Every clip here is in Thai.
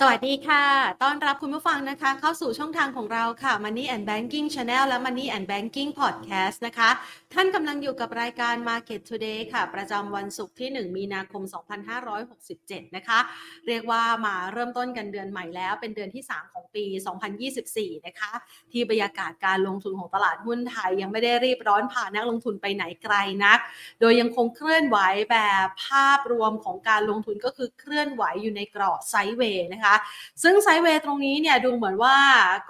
สวัสดีค่ะ ต้อนรับคุณผู้ฟังนะคะ เข้าสู่ช่องทางของเราค่ะ Money and Banking Channel และ Money and Banking Podcast นะคะ ท่านกำลังอยู่กับรายการ Market Today ค่ะ ประจำวันศุกร์ที่ 1 มีนาคม 2567 นะคะ เรียกว่ามาเริ่มต้นกันเดือนใหม่แล้ว เป็นเดือนที่ 3 ของปี 2024 นะคะ ที่บรรยากาศการลงทุนของตลาดหุ้นไทย ยังไม่ได้รีบร้อนผ่านนักลงทุนไปไหนไกลนัก โดยยังคงเคลื่อนไหวแบบภาพรวมของการลงทุนก็คือเคลื่อนไหวอยู่ในกรอบไซด์เวย์นะคะซึ่งไซด์เวย์ตรงนี้เนี่ยดูเหมือนว่า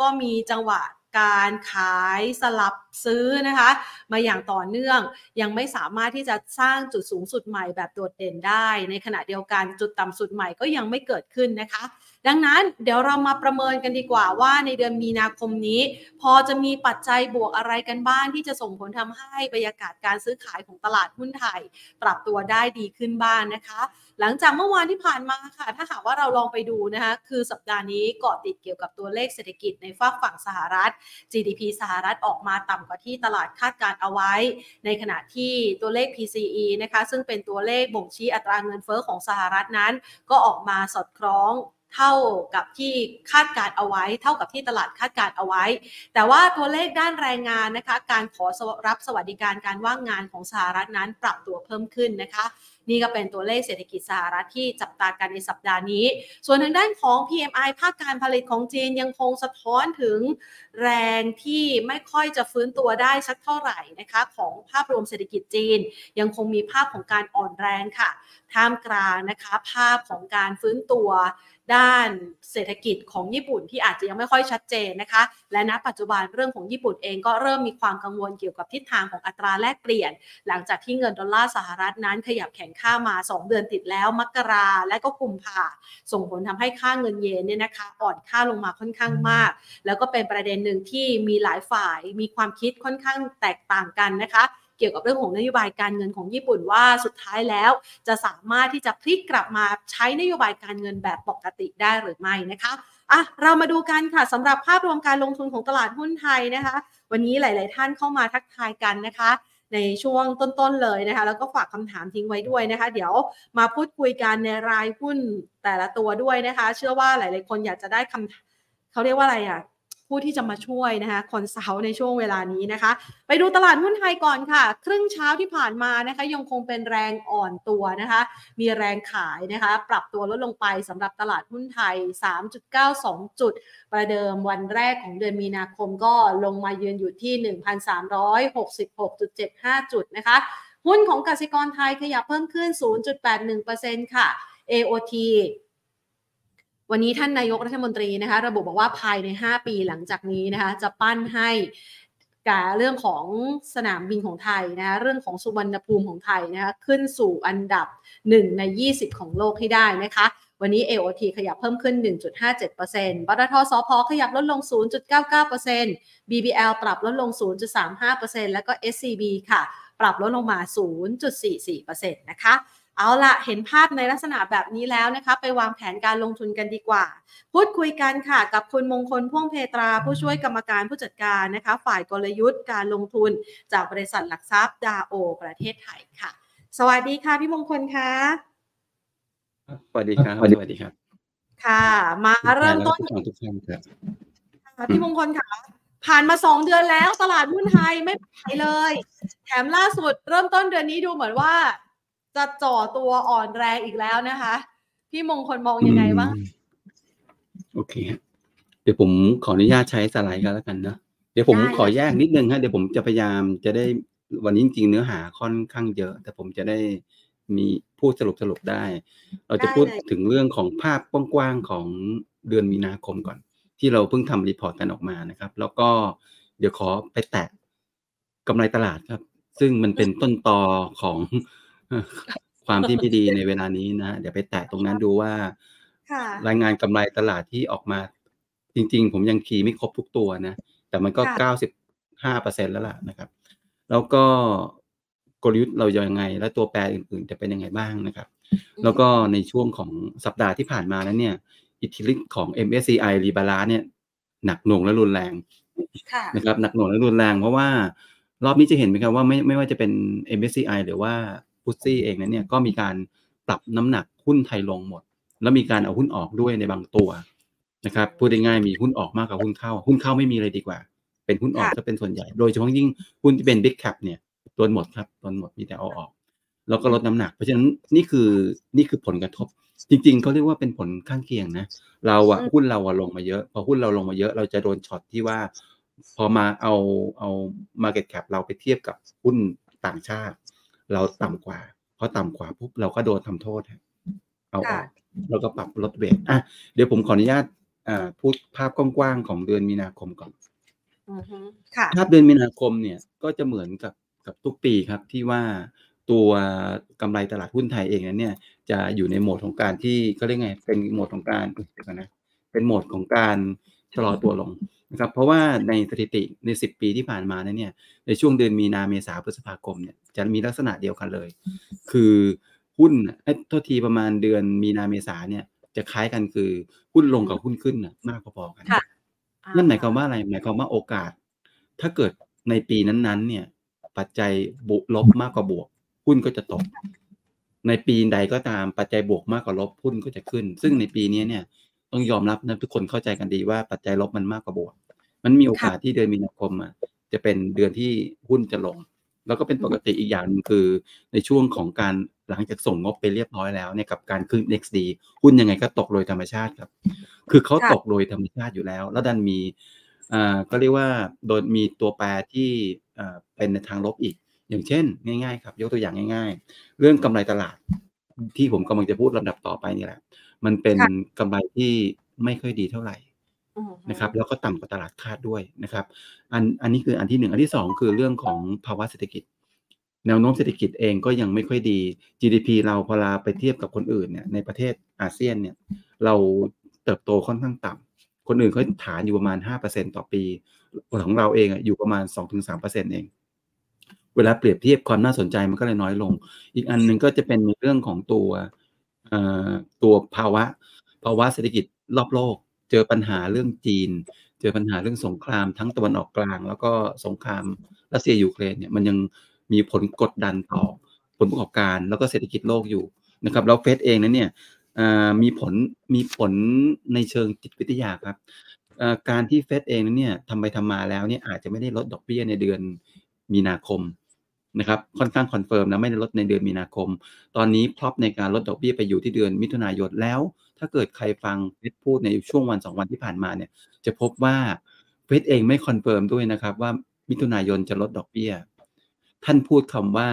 ก็มีจังหวะการขายสลับซื้อนะคะ มาอย่างต่อเนื่องยังไม่สามารถที่จะสร้างจุดสูงสุดใหม่แบบโดดเด่นได้ ในขณะเดียวกันจุดต่ำสุดใหม่ก็ยังไม่เกิดขึ้นนะคะ ดังนั้นเดี๋ยวเรามาประเมินกันดีกว่าว่าในเดือนมีนาคมนี้ พอจะมีปัจจัยบวกอะไรกันบ้างที่จะส่งผลทำให้บรรยากาศการซื้อขายของตลาดหุ้นไทย ปรับตัวได้ดีขึ้นบ้างนนะคะ หลังจากเมื่อวานที่ผ่านมาค่ะ ถ้าหากว่าเราลองไปดูนะคะคือสัปดาห์นี้เกาะติดเกี่ยวกับตัวเลขเศรษฐกิจในฝั่งฝั่งสหรัฐ GDP สหรัฐออกมาต่ำกว่าที่ตลาดคาดการเอาไว้ ในขณะที่ตัวเลข PCE นะคะซึ่งเป็นตัวเลขบ่งชี้อัตราเงินเฟ้อของสหรัฐนั้น ก็ออกมาสอดคล้องเท่ากับที่คาดการเอาไว้ เท่ากับที่ตลาดคาดการเอาไว้ แต่ว่าตัวเลขด้านแรงงานนะคะ การขอรับสวัสดิการการว่างงานของสหรัฐนั้นปรับตัวเพิ่มขึ้นนะคะ นี่ก็เป็นตัวเลขเศรษฐกิจสหรัฐที่จับตากันในสัปดาห์นี้ ส่วนทางด้านของ PMI ภาคการผลิตของจีนยังคงสะท้อนถึงแรงที่ไม่ค่อยจะฟื้นตัวได้สักเท่าไหร่นะคะ ของภาพรวมเศรษฐกิจจีน ยังคงมีภาพของการอ่อนแรงค่ะ ท่ามกลางนะคะ ภาพของการฟื้นตัวด้านเศรษฐกิจของญี่ปุ่นที่อาจจะยังไม่ค่อยชัดเจนนะคะ และณปัจจุบันเรื่องของญี่ปุ่นเองก็เริ่มมีความกังวลเกี่ยวกับทิศทางของอัตราแลกเปลี่ยน หลังจากที่เงินดอลลาร์สหรัฐนั้นขยับแข็งค่ามา 2 เดือนติดแล้ว มกราและก็กุมภาส่งผลทำให้ค่าเงินเยนเนี่ยนะคะอ่อนค่าลงมาค่อนข้างมาก แล้วก็เป็นประเด็นหนึ่งที่มีหลายฝ่ายมีความคิดค่อนข้างแตกต่างกันนะคะ กี่ยวกับเรื่องของนโยบายการเงินของญี่ปุ่นว่าสุดท้ายแล้ว จะสามารถที่จะพลิกกลับมาใช้นโยบายการเงินแบบปกติได้หรือไม่นะคะอะเรามาดูกันค่ะสำหรับภาพรวมการลงทุนของตลาดหุ้นไทยนะคะ วันนี้หลาย ๆ ท่านเข้ามาทักทายกันนะคะในช่วงต้น ๆ เลยนะคะ แล้วก็ฝากคำถามทิ้งไว้ด้วยนะคะ เดี๋ยวมาพูดคุยกันในรายหุ้นแต่ละตัวด้วยนะคะ เชื่อว่าหลาย ๆ คนอยากจะได้คำเขาเรียกว่าอะไรอะ ผู้ที่จะมาช่วยนะคะ consult ในช่วงเวลานี้นะคะ ไปดูตลาดหุ้นไทยก่อนค่ะ ครึ่งเช้าที่ผ่านมานะคะยังคงเป็นแรงอ่อนตัวนะคะ มีแรงขายนะคะ ปรับตัวลดลงไปสำหรับตลาดหุ้นไทย 3.92 จุด ประเดิมวันแรกของเดือนมีนาคมก็ลงมายืนอยู่ที่ 1,366.75 จุดนะคะหุ้นของกสิกรไทยขยับเพิ่มขึ้น 0.81%ค่ะ AOT วันนี้ท่านนายกรัฐมนตรีนะคะ ระบุบอกว่าภายใน 5 ปีหลังจากนี้นะคะ จะปั้นให้กับเรื่องของสนามบินของไทยนะเรื่องของสุวรรณภูมิของไทยนะคะขึ้นสู่อันดับ 1 ใน 20 ของโลกให้ได้นะคะ วันนี้ AOT ขยับเพิ่มขึ้น 1.57%ปตทสพขยับลดลง 0.99% BBL ปรับลดลง 0.35%แล้วก็ SCB ค่ะ ปรับลดลงมา 0.44%นะคะ เอาละเห็นภาพในลักษณะแบบนี้แล้วนะคะไปวางแผนการลงทุนกันดีกว่า พูดคุยกันค่ะกับคุณมงคลพ่วงเพตรา ผู้ช่วยกรรมการผู้จัดการนะคะ ฝ่ายกลยุทธ์การลงทุนจากบริษัทหลักทรัพย์ดาโอ ประเทศไทยค่ะ สวัสดีค่ะพี่มงคลคะสวัสดีครับสวัสดีครับ ค่ะ มาเริ่มต้นทุกท่านครับพี่มงคลค่ะผ่านมาสองเดือนแล้วตลาดหุ้นไทยไม่ไปเลย แถมล่าสุดเริ่มต้นเดือนนี้ดูเหมือนว่า จะจ่อตัวอ่อนแรงอีกแล้วนะคะ พี่มงคลมองยังไงบ้างโอเคเดี๋ยวผมขออนุญาตใช้สไลด์กันแล้วกันนะเดี๋ยวผมขอแยกนิดนึงฮะเดี๋ยวผมจะพยายามจะได้วันนี้จริงๆเนื้อหาค่อนข้างเยอะ แต่ผมจะได้มีพูดสรุปสรุปได้ เราจะพูดถึงเรื่องของภาพกว้างๆของเดือนมีนาคมก่อน ที่เราเพิ่งทำรีพอร์ตกันออกมานะครับ แล้วก็เดี๋ยวขอไปแตะกำไรตลาดครับ ซึ่งมันเป็นต้นตอของ ความที่ไม่ดีในเวลานี้นะเดี๋ยวไปแตะตรงนั้นดูว่ารายงานกำไรตลาดที่ออกมา จริง ๆ ผมยังคีย์ไม่ครบทุกตัวนะ แต่มันก็เก้าสิบห้าเปอร์เซ็นแล้วล่ะนะครับ แล้วก็กลยุทธ์เรายังไง และตัวแปรอื่น ๆ จะเป็นยังไงบ้างนะครับ แล้วก็ในช่วงของสัปดาห์ที่ผ่านมานั้นเนี่ย อิทธิฤทธิ์ของ MSCI รีบาลาเนี่ย หนักหน่วงและรุนแรงนะครับหนักหน่วงและรุนแรงเพราะว่ารอบนี้จะเห็นไหมครับว่าไม่ไม่ว่าจะเป็น MSCI หรือว่า ฟุตซี่เองนั้นเนี่ยก็มีการปรับน้ำหนักหุ้นไทยลงหมด แล้วมีการเอาหุ้นออกด้วยในบางตัวนะครับพูดง่ายๆมีหุ้นออกมากกว่าหุ้นเข้า หุ้นเข้าไม่มีเลยดีกว่า เป็นหุ้นออกค่ะจะเป็นส่วนใหญ่ โดยเฉพาะยิ่งหุ้นที่เป็น big cap เนี่ยโดนหมดครับโดนหมดมีแต่เอาออก แล้วก็ลดน้ำหนัก เพราะฉะนั้นนี่คือนี่คือผลกระทบ จริงๆเขาเรียกว่าเป็นผลข้างเคียงนะ เราอะอืมหุ้นเราอะลงมาเยอะ พอหุ้นเราลงมาเยอะ เราจะโดนช็อตที่ว่า พอมาเอาเอา market cap เราไปเทียบกับหุ้นต่างชาติ เราต่ำกว่าพอต่ำกว่าปุ๊บเราก็โดนทำโทษฮะเอาออกแล้วก็ปรับลดเวทอะเดี๋ยวผมขออนุญาตอ่าพูดภาพกว้างๆของเดือนมีนาคมก่อนอือฮึค่ะภาพเดือนมีนาคมเนี่ยก็จะเหมือนกับกับทุกปีครับที่ว่าตัวกำไรตลาดหุ้นไทยเองนั้นเนี่ยจะอยู่ในโหมดของการที่เขาเรียกไงเป็นโหมดของการอุ๊ยเดี๋ยวก่อนนะเป็นโหมดของการชะลอตัวลง นะครับเพราะว่าในสถิติใน 10 ปีที่ผ่านมานั้นเนี่ยในช่วงเดือนมีนาเมษาพฤษภาคมเนี่ยจะมีลักษณะเดียวกันเลย คือหุ้นน่ะเอ้ยโทษทีประมาณเดือนมีนาเมษาเนี่ยจะคล้ายกันคือหุ้นลงกับหุ้นขึ้นน่ะมากพอๆกันค่ะนั่นหมายความว่าอะไรหมายความว่าโอกาส ถ้าเกิดในปีนั้นๆ เนี่ย ปัจจัยบวกลบมากกว่าบวก หุ้นก็จะตก ในปีใดก็ตามปัจจัยบวกมากกว่าลบหุ้นก็จะขึ้น ซึ่งในปีนี้เนี่ย ต้องยอมรับนะทุกคนเข้าใจกันดีว่าปัจจัยลบมันมากกว่าบวก มันมีโอกาสที่เดือนมีนาคมอะจะเป็นเดือนที่หุ้นจะลง แล้วก็เป็นปกติอีกอย่างหนึงคือในช่วงของการหลังจากส่งงบไปเรียบร้อยแล้วเนี่ยกับการขึ้น NXD หุ้นยังไงก็ตกโดยธรรมชาติครับ คือเขาค่ะตกโดยธรรมชาติอยู่แล้ว แล้วดันมีอ่าก็เรียกว่าโดยมีตัวแปรที่อ่าเป็นในทางลบอีก อย่างเช่น ง่าย ๆ ครับ ยกตัวอย่างง่าย ๆ เรื่องกำไรตลาดที่ผมกำลังจะพูดลำดับต่อไปนี่แหละ มันเป็นค่ะกำไรที่ไม่ค่อยดีเท่าไหร่อือฮึนะครับ แล้วก็ต่ำกว่าตลาดคาดด้วยนะครับ อันอันนี้คืออันที่หนึ่งอันที่สองคือเรื่องของภาวะเศรษฐกิจ แนวโน้มเศรษฐกิจเองก็ยังไม่ค่อยดี GDP เราพอเราไปเทียบกับคนอื่นเนี่ยในประเทศอาเซียนเนี่ยเราเติบโตค่อนข้างต่ำคนอื่นเขาฐานอยู่ประมาณ 5%ต่อปีของเราเองอะอยู่ประมาณ 2-3%เอง เวลาเปรียบเทียบความน่าสนใจมันก็เลยน้อยลง อีกอันหนึ่งก็จะเป็นในเรื่องของตัวเอ่อ ตัวภาวะ ภาวะเศรษฐกิจรอบโลก เจอปัญหาเรื่องจีน เจอปัญหาเรื่องสงครามทั้งตะวันออกกลาง แล้วก็สงครามรัสเซียยูเครนเนี่ยมันยังมีผลกดดันต่อผลประกอบการแล้วก็เศรษฐกิจโลกอยู่นะครับแล้วเฟดเองนั้นเนี่ยมีผลมีผลในเชิงจิตวิทยาครับการที่เฟดเองนั้นเนี่ยทำไปทำมาแล้วเนี่ยอาจจะไม่ได้ลดดอกเบี้ยในเดือนมีนาคม นะครับค่อนข้าง confirm นะไม่ได้ลดในเดือนมีนาคม ตอนนี้ prob ในการลดดอกเบี้ยไปอยู่ที่เดือนมิถุนายนแล้ว ถ้าเกิดใครฟังเฟดพูดในช่วงวันสองวันที่ผ่านมาเนี่ยจะพบว่าเฟดเองไม่ confirm ด้วยนะครับว่ามิถุนายนจะลดดอกเบี้ย ท่านพูดคำว่า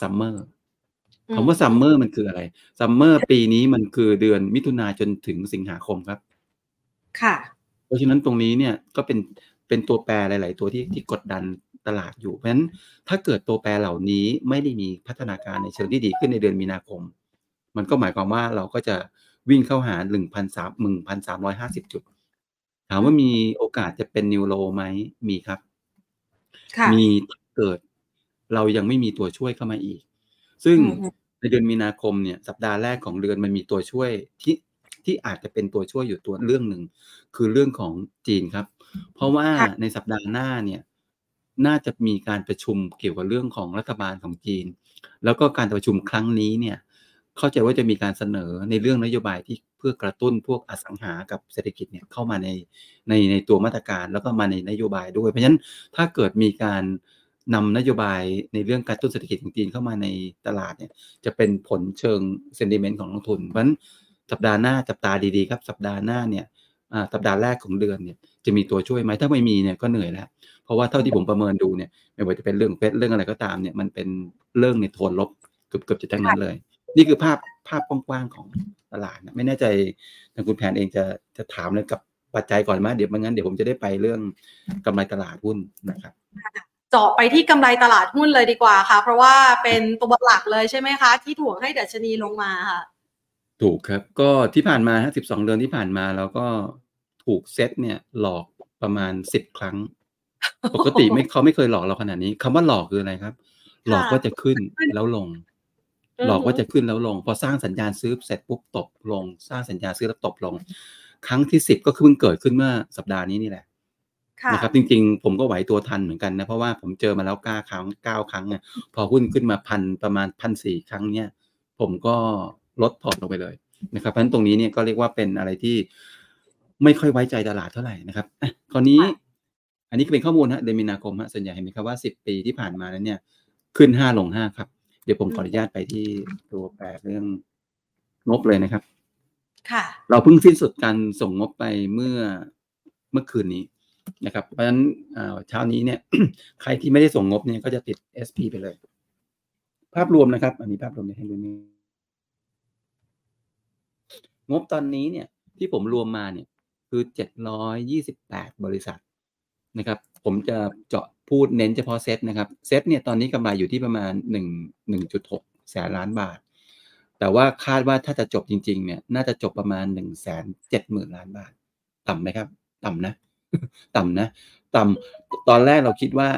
summer คำว่า summer มันคืออะไร summer ปีนี้มันคือเดือนมิถุนาจนถึงสิงหาคมครับ ค่ะ เพราะฉะนั้นตรงนี้เนี่ยก็เป็นเป็นตัวแปรหลาย ๆ ตัวที่ที่กดดัน ตลาดอยู่ เพราะฉะนั้นถ้าเกิดตัวแปรเหล่านี้ไม่ได้มีพัฒนาการในเชิงที่ดีขึ้นในเดือนมีนาคม มันก็หมายความว่าเราก็จะวิ่งเข้าหาหนึ่งพันสามหนึ่งพันสามร้อยห้าสิบจุด ถามว่ามีโอกาสจะเป็นนิวโลไหมมีครับค่ะมีถ้าเกิด เรายังไม่มีตัวช่วยเข้ามาอีก ซึ่งอือฮึในเดือนมีนาคมเนี่ย สัปดาห์แรกของเดือนมันมีตัวช่วยที่ที่อาจจะเป็นตัวช่วยอยู่ตัวเรื่องหนึ่ง คือเรื่องของจีนครับ เพราะว่าค่ะในสัปดาห์หน้าเนี่ย น่าจะมีการประชุมเกี่ยวกับเรื่องของรัฐบาลของจีน แล้วก็การประชุมครั้งนี้เนี่ยเข้าใจว่าจะมีการเสนอในเรื่องนโยบายที่เพื่อกระตุ้นพวกอสังหากับเศรษฐกิจเนี่ยเข้ามาในในในตัวมาตรการแล้วก็มาในนโยบายด้วย เพราะฉะนั้นถ้าเกิดมีการนำนโยบายในเรื่องการตุ้นเศรษฐกิจของจีนเข้ามาในตลาดเนี่ยจะเป็นผลเชิงเซนดิเมนต์ของนักลงทุน เพราะฉะนั้นสัปดาห์หน้าจับตาดีๆครับ สัปดาห์หน้าเนี่ย สัปดาห์แรกของเดือนเนี่ยจะมีตัวช่วยไหมถ้าไม่มีเนี่ยก็เหนื่อยแล้ว เพราะว่าเท่าที่ผมประเมินดูเนี่ยไม่ว่าจะเป็นเรื่องเฟดเรื่องอะไรก็ตามเนี่ยมันเป็นเรื่องในโทนลบเกือบเกือบจะทั้งนั้นเลย นี่คือภาพภาพกว้างๆของตลาดนะไม่แน่ใจทางคุณแผนเองจะจะถามเลยกับปัจจัยก่อนไหมเดี๋ยวไม่งั้นเดี๋ยวผมจะได้ไปเรื่องกำไรตลาดหุ้นนะครับเจาะไปที่กำไรตลาดหุ้นเลยดีกว่าค่ะ เพราะว่าเป็นตัวหลักเลยใช่ไหมคะ ที่ถ่วงให้ดัชนีลงมาค่ะ ถูกครับ ก็ที่ผ่านมาฮะ12 เดือนที่ผ่านมาเราก็ ถูกเซตเนี่ยหลอกประมาณ10ครั้ง ปกติไม่เขาไม่เคยหลอกเราขนาดนี้คำว่าหลอกคืออะไรครับ หลอกว่าจะขึ้นแล้วลง หลอกว่าจะขึ้นแล้วลง พอสร้างสัญญาณซื้อเสร็จปุ๊บตกลง สร้างสัญญาณซื้อแล้วตกลง ครั้งที่สิบก็เพิ่งเกิดขึ้นเมื่อสัปดาห์นี้นี่แหละค่ะนะครับจริงๆ ผมก็ไหวตัวทันเหมือนกันนะ เพราะว่าผมเจอมาแล้วเก้าครั้งเก้าครั้งเนี่ยพอหุ้นขึ้นมาพันประมาณพันสี่ครั้งเนี่ย ผมก็ลดพอร์ตลงไปเลยนะครับเพราะฉะนั้นตรงนี้เนี่ยก็เรียกว่าเป็นอะไรที่ ไม่ค่อยไว้ใจตลาดเท่าไหร่นะครับอะคราวนี้ อันนี้ก็เป็นข้อมูลฮะเดือนมีนาคมฮะส่วนใหญ่เห็นไหมครับว่าสิบปีที่ผ่านมานั้นเนี่ย ขึ้นห้าลงห้าครับ เดี๋ยวผมขออนุญาตไปที่ตัวแปลเรื่องงบเลยนะครับ ค่ะ เราเพิ่งสิ้นสุดการส่งงบไปเมื่อเมื่อคืนนี้นะครับ เพราะฉะนั้นอ่าเช้านี้เนี่ย ใครที่ไม่ได้ส่งงบเนี่ยก็จะติด SP ไปเลย ภาพรวมนะครับ อันนี้ภาพรวมให้ดูนี่งบตอนนี้เนี่ย ที่ผมรวมมาเนี่ย คือเจ็ดร้อยยี่สิบแปดบริษัทนะครับ ผมจะเจาะพูดเน้นเฉพาะเซตนะครับ เซตเนี่ยตอนนี้กำไรอยู่ที่ประมาณหนึ่งหนึ่งจุดหกแสนล้านบาท แต่ว่าคาดว่าถ้าจะจบจริงๆเนี่ยน่าจะจบประมาณหนึ่งแสนเจ็ดหมื่นล้านบาท ต่ำไหมครับ ต่ำนะ ต่ำนะ ต่ำตอนแรกเราคิดว่า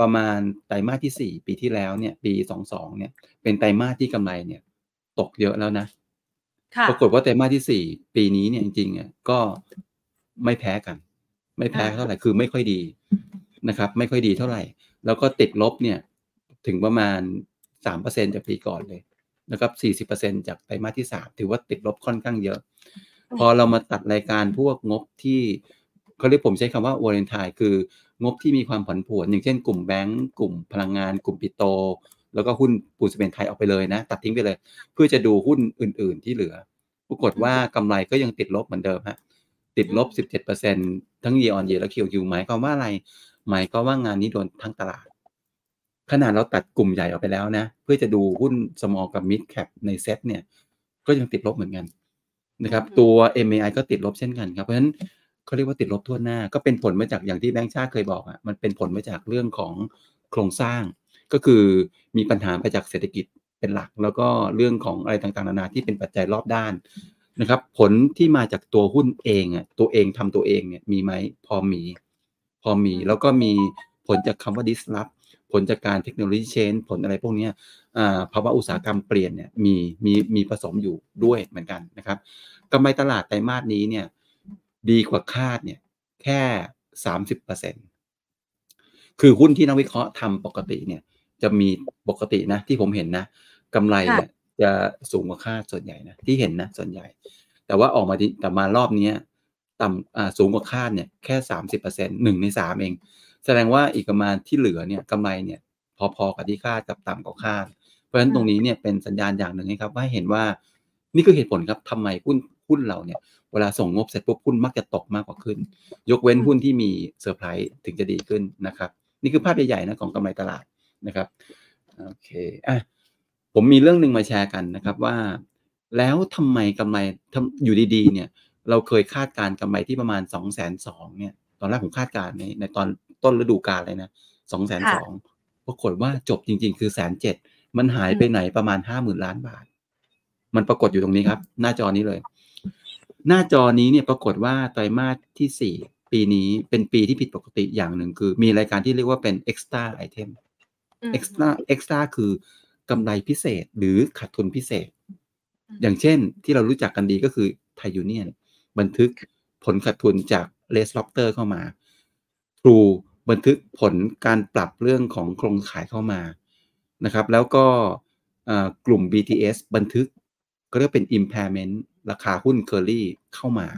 ประมาณไตรมาสที่สี่ปีที่แล้วเนี่ยปีสองสองเนี่ยเป็นไตรมาสที่กำไรเนี่ยตกเยอะแล้วนะ ปรากฏว่าไตรมาสที่สี่ปีนี้เนี่ยจริงๆอะก็ไม่แพ้กัน ไม่แพ้เท่าไหร่คือไม่ค่อยดีนะครับ ไม่ค่อยดีเท่าไหร่ แล้วก็ติดลบเนี่ย ถึงประมาณสามเปอร์เซ็นจากปีก่อนเลยนะครับสี่สิบเปอร์เซ็นจากไตรมาสที่สามถือว่าติดลบค่อนข้างเยอะ พอเรามาตัดรายการพวกงบที่เขาเรียกผมใช้คำว่าวอร์เรนทายคืองบที่มีความผันผวน อย่างเช่นกลุ่มแบงก์กลุ่มพลังงาน กลุ่มปิโตร แล้วก็หุ้นปูนซีเมนต์ไทยออกไปเลยนะ ตัดทิ้งไปเลย เพื่อจะดูหุ้นอื่น ๆ ที่เหลือ ปรากฏว่ากำไรก็ยังติดลบเหมือนเดิมฮะติดลบ 17%ทั้ง year on year และ Q Q หมายความว่าอะไร หมายความว่างานนี้โดนทั้งตลาด ขนาดเราตัดกลุ่มใหญ่ออกไปแล้วนะ เพื่อจะดูหุ้น small กับ mid cap ในเซ็ตเนี่ย ก็ยังติดลบเหมือนกันนะครับตัว MAI ก็ติดลบเช่นกันครับ เพราะฉะนั้นเขาเรียกว่าติดลบทั่วหน้า ก็เป็นผลมาจากอย่างที่แบงค์ชาติเคยบอกอะมันเป็นผลมาจากเรื่องของโครงสร้าง ก็คือมีปัญหาไปจากเศรษฐกิจเป็นหลัก แล้วก็เรื่องของอะไรต่างๆนานาที่เป็นปัจจัยรอบด้านนะครับ ผลที่มาจากตัวหุ้นเองอะตัวเองทำตัวเองเนี่ยมีไหมพอมี พอมีแล้วก็มีผลจากคำว่า disrupt ผลจากการเทคโนโลยี change ผลอะไรพวกนี้อ่าภาวะอุตสาหกรรมเปลี่ยนเนี่ยมีมีมีผสมอยู่ด้วยเหมือนกันนะครับกำไรตลาดไตรมาสนี้เนี่ยดีกว่าคาดเนี่ยแค่สามสิบเปอร์เซ็นคือหุ้นที่นักวิเคราะห์ทำปกติเนี่ย จะมีปกตินะ ที่ผมเห็นนะกำไรเนี่ยจะสูงกว่าคาดส่วนใหญ่นะที่เห็นนะส่วนใหญ่ แต่ว่าออกมาที่แต่มารอบเนี้ยต่ำอ่าสูงกว่าคาดเนี่ยแค่สามสิบเปอร์เซ็นหนึ่งในสามเอง แสดงว่าอีกประมาณที่เหลือเนี่ยกำไรเนี่ยพอๆกับที่คาดกับต่ำกว่าคาด เพราะฉะนั้นตรงนี้เนี่ยเป็นสัญญาณอย่างหนึ่งนะครับ ว่าเห็นว่านี่คือเหตุผลครับทำไมหุ้นหุ้นเราเนี่ย เวลาส่งงบเสร็จปุ๊บหุ้นมักจะตกมากกว่าขึ้น ยกเว้นหุ้นที่มีเซอร์ไพรส์ถึงจะดีขึ้นนะครับ นี่คือภาพใหญ่ๆนะของกำไรตลาด นะครับโอเคอะผมมีเรื่องหนึ่งมาแชร์กันนะครับว่า แล้วทำไมกำไรทำอยู่ดีๆ เนี่ย เราเคยคาดการณ์กำไรที่ประมาณสองแสนสองเนี่ย ตอนแรกผมคาดการณ์ในในตอนต้นฤดูกาลเลยนะสองแสนสองปรากฏว่าจบจริง ๆ คือแสนเจ็ดมันหายไปไหนประมาณห้าหมื่นล้านบาท มันปรากฏอยู่ตรงนี้ครับ หน้าจอนี้เลย หน้าจอนี้เนี่ยปรากฏว่าไตรมาสที่สี่ปีนี้เป็นปีที่ผิดปกติอย่างหนึ่งคือ มีรายการที่เรียกว่าเป็น extra item อืม extra extra คือกำไรพิเศษหรือขาดทุนพิเศษ อย่างเช่นที่เรารู้จักกันดีก็คือไทยูเนียนบันทึกผลขาดทุนจาก Red Lobster เข้ามา True บันทึกผลการปรับเรื่องของโครงขายเข้ามานะครับ แล้วก็อ่ากลุ่ม BTS บันทึกก็เรียกเป็น impairment ราคาหุ้นเคอรี่เข้ามา